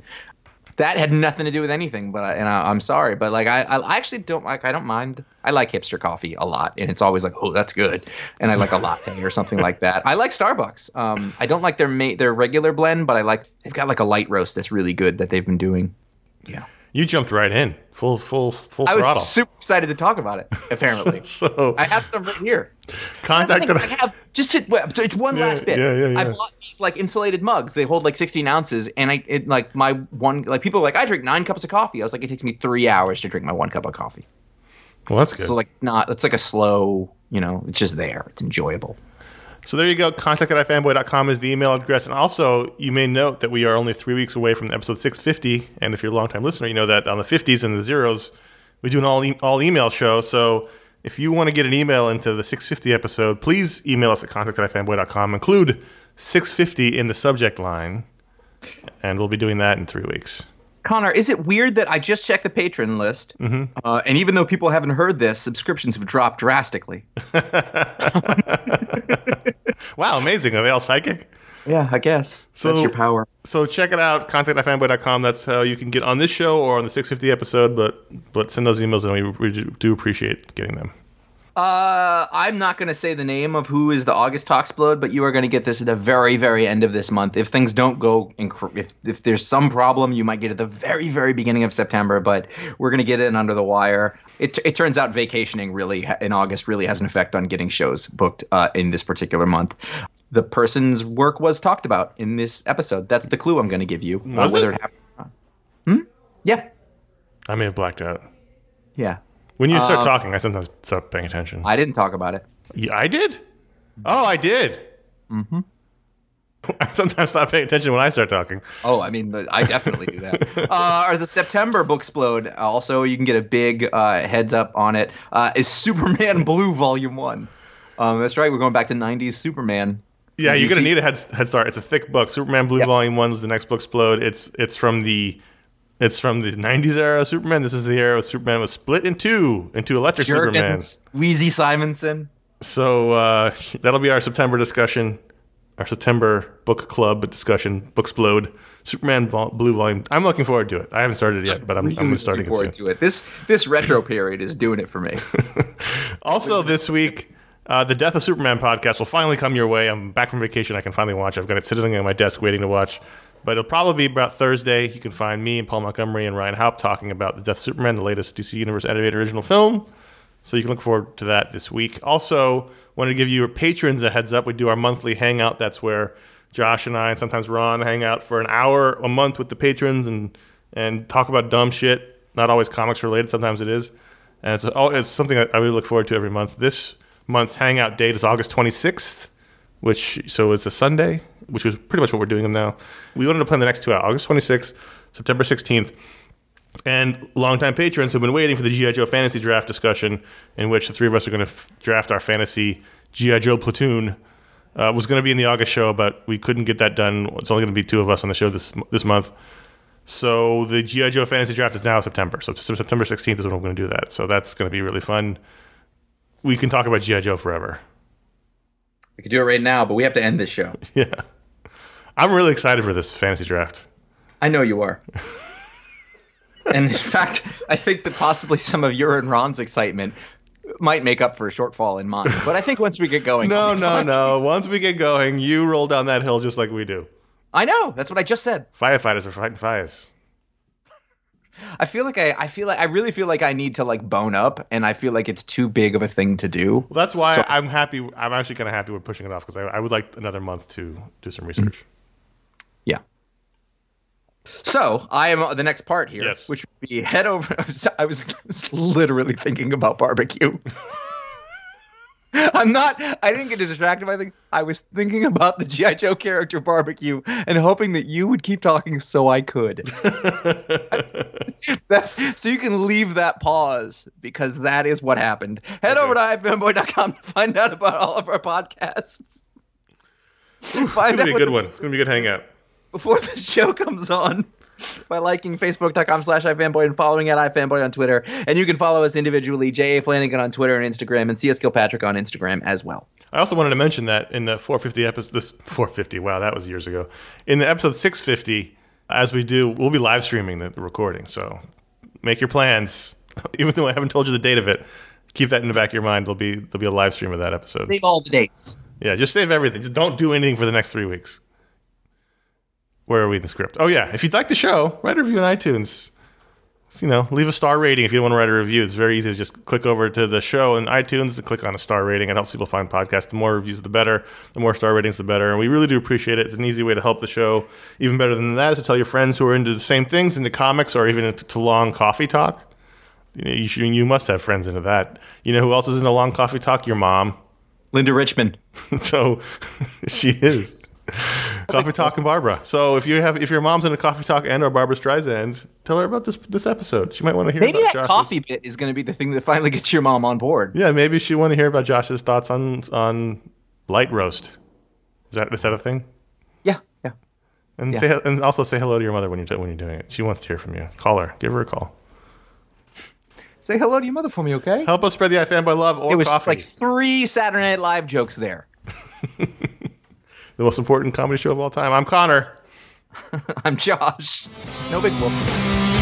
That had nothing to do with anything, but I, and I, am sorry, but like I, I actually don't like I don't mind. I like hipster coffee a lot, and it's always like oh that's good, and I like a latte or something like that. I like Starbucks. Um, I don't like their ma- their regular blend, but I like they've got like a light roast that's really good that they've been doing. Yeah. You jumped right in, full, full, full I throttle. was super excited to talk about it. Apparently, so I have some right here. Contact I have just to, well, it's one Yeah, last bit. yeah, yeah, yeah. I bought these like insulated mugs. They hold like 16 ounces, and I it, like my one like people are like I drink nine cups of coffee. I was like it takes me three hours to drink my one cup of coffee. Well, that's good. So like it's not it's like a slow you know it's just there. It's enjoyable. So there you go. Contact at ifanboy.com is the email address. And also, you may note that we are only three weeks away from episode 650. And if you're a longtime listener, you know that on the 50s and the zeros, we do an all, e- all email show. So if you want to get an email into the 650 episode, please email us at contact at ifanboy.com. Include 650 in the subject line. And we'll be doing that in three weeks. Conor, is it weird that I just checked the patron list, uh, and even though people haven't heard this, subscriptions have dropped drastically. Wow, amazing. Are they all psychic? Yeah, I guess So- that's your power. So check it out, contactatfanboy.com. That's how you can get on this show or on the 650 episode. But but send those emails, and we, we do appreciate getting them. Uh, I'm not going to say the name of who is the August Talksplode, but you are going to get this at the very, very end of this month. If things don't go, inc- if if there's some problem, you might get it at the very, very beginning of September. But we're going to get it under the wire. It it turns out vacationing really in August really has an effect on getting shows booked uh, in this particular month. The person's work was talked about in this episode. That's the clue I'm going to give you. Was whether it? it happened. or not. Hmm. Yeah. I may have blacked out. Yeah. When you start talking, I sometimes stop paying attention. I didn't talk about it. Yeah, I did? Oh, I did. Mm-hmm. I sometimes stop paying attention when I start talking. Oh, I mean, I definitely do that. uh, or the September Booksplode. Also, you can get a big uh, heads up on it. Uh, is Superman Blue Volume One? Um, that's right. We're going back to '90s Superman. Yeah, you're gonna need a head, head start. It's a thick book. Superman Blue Yep. Volume One is the next book. Explode. It's it's from the it's from the '90s era of Superman. This is the era of Superman was split in two into Electric Superman. Jurgens, Weezie Simonson. So uh, that'll be our September discussion, our September book club discussion. Booksplode, Superman Vol- Blue Volume. I'm looking forward to it. I haven't started it yet, but I'm, I'm Really starting it looking soon. forward to it. This this retro period is doing it for me. Also, this week, uh, the Death of Superman podcast will finally come your way. I'm back from vacation. I can finally watch. I've got it sitting on my desk waiting to watch. But it'll probably be about Thursday. You can find me and Paul Montgomery and Ryan Haupt talking about the Death of Superman, the latest DC Universe animated original film. So you can look forward to that this week. Also, wanted to give your patrons a heads up. We do our monthly hangout. That's where Josh and I and sometimes Ron hang out for an hour a month with the patrons and and talk about dumb shit. Not always comics related. Sometimes it is. And it's, oh, it's something I really look forward to every month. This month's hangout date is August 26th, which so it's a Sunday, which was pretty much what we're doing them now. We wanted to plan the next two out, August 26th, September 16th. And longtime patrons have been waiting for the G.I. Joe fantasy draft discussion, in which the three of us are going to f- draft our fantasy G.I. Joe platoon. Uh, was going to be in the August show, but we couldn't get that done. It's only going to be two of us on the show this this month. So the GI Joe fantasy draft is now September. So September 16th is when I'm going to do that. So that's going to be really fun. We can talk about GI Joe forever. we could do it right now, but we have to end this show. Yeah, I'm really excited for this fantasy draft. I know you are. and in fact, I think that possibly some of your and Ron's excitement might make up for a shortfall in mine. But I think once we get going, No, no, no. Once we get going, you roll down that hill just like we do. I know. That's what I just said. Firefighters are fighting fires. I feel like I, I feel like I really feel like I need to like bone up, and I feel like it's too big of a thing to do. Well, that's why So- I'm happy. I'm actually kind of happy we're pushing it off because I, I would like another month to do some research. Yeah. So I am the next part here, Yes. which would be head over. I was, I was, I was literally thinking about barbecue. I'm not. I didn't get distracted by the. I was thinking about the GI Joe character barbecue and hoping that you would keep talking so I could. That's so you can leave that pause because that is what happened. Head okay. over to ifanboy.com to find out about all of our podcasts. It's gonna be a good one. It's gonna be a good hangout. Before the show comes on by liking facebook.com slash ifanboy and following at ifanboy on Twitter. And you can follow us individually, J.A. Flanagan on Twitter and Instagram, and CS Kilpatrick on Instagram as well. I also wanted to mention that in the 450 episode, this 450, wow, that was years ago. In the episode 650, as we do, we'll be live streaming the recording. So make your plans. Even though I haven't told you the date of it, keep that in the back of your mind. There'll be there'll be a live stream of that episode. Save all the dates. Yeah, just save everything. Just don't do anything for the next three weeks. Where are we in the script? Oh yeah, if you'd like the show, write a review on iTunes. You know, leave a star rating if you want to write a review. It's very easy to just click over to the show in iTunes and click on a star rating. It helps people find podcasts. The more reviews, the better. The more star ratings, the better. And we really do appreciate it. It's an easy way to help the show. Even better than that is to tell your friends who are into the same things, into comics, or even into long coffee talk. You, know, you, should, you must have friends into that. You know who else is into long coffee talk? Your mom. Linda Richman. so she is. Coffee Talk and Barbra. So if you have if your mom's in a Coffee Talk and or Barbra Streisand, tell her about this this episode. She might want to hear. About it. Maybe that Josh's, coffee bit is going to be the thing that finally gets your mom on board. Yeah, maybe she want to hear about Josh's thoughts on on light roast. Is that is that a thing? Yeah, yeah. And yeah. say and also say hello to your mother when you're when you're doing it. She wants to hear from you. Call her. Give her a call. Say hello to your mother for me, okay? Help us spread the iFanboy love or it was coffee. like three Saturday Night Live jokes there. the most important comedy show of all time. I'm Conor. I'm Josh. No big whoop.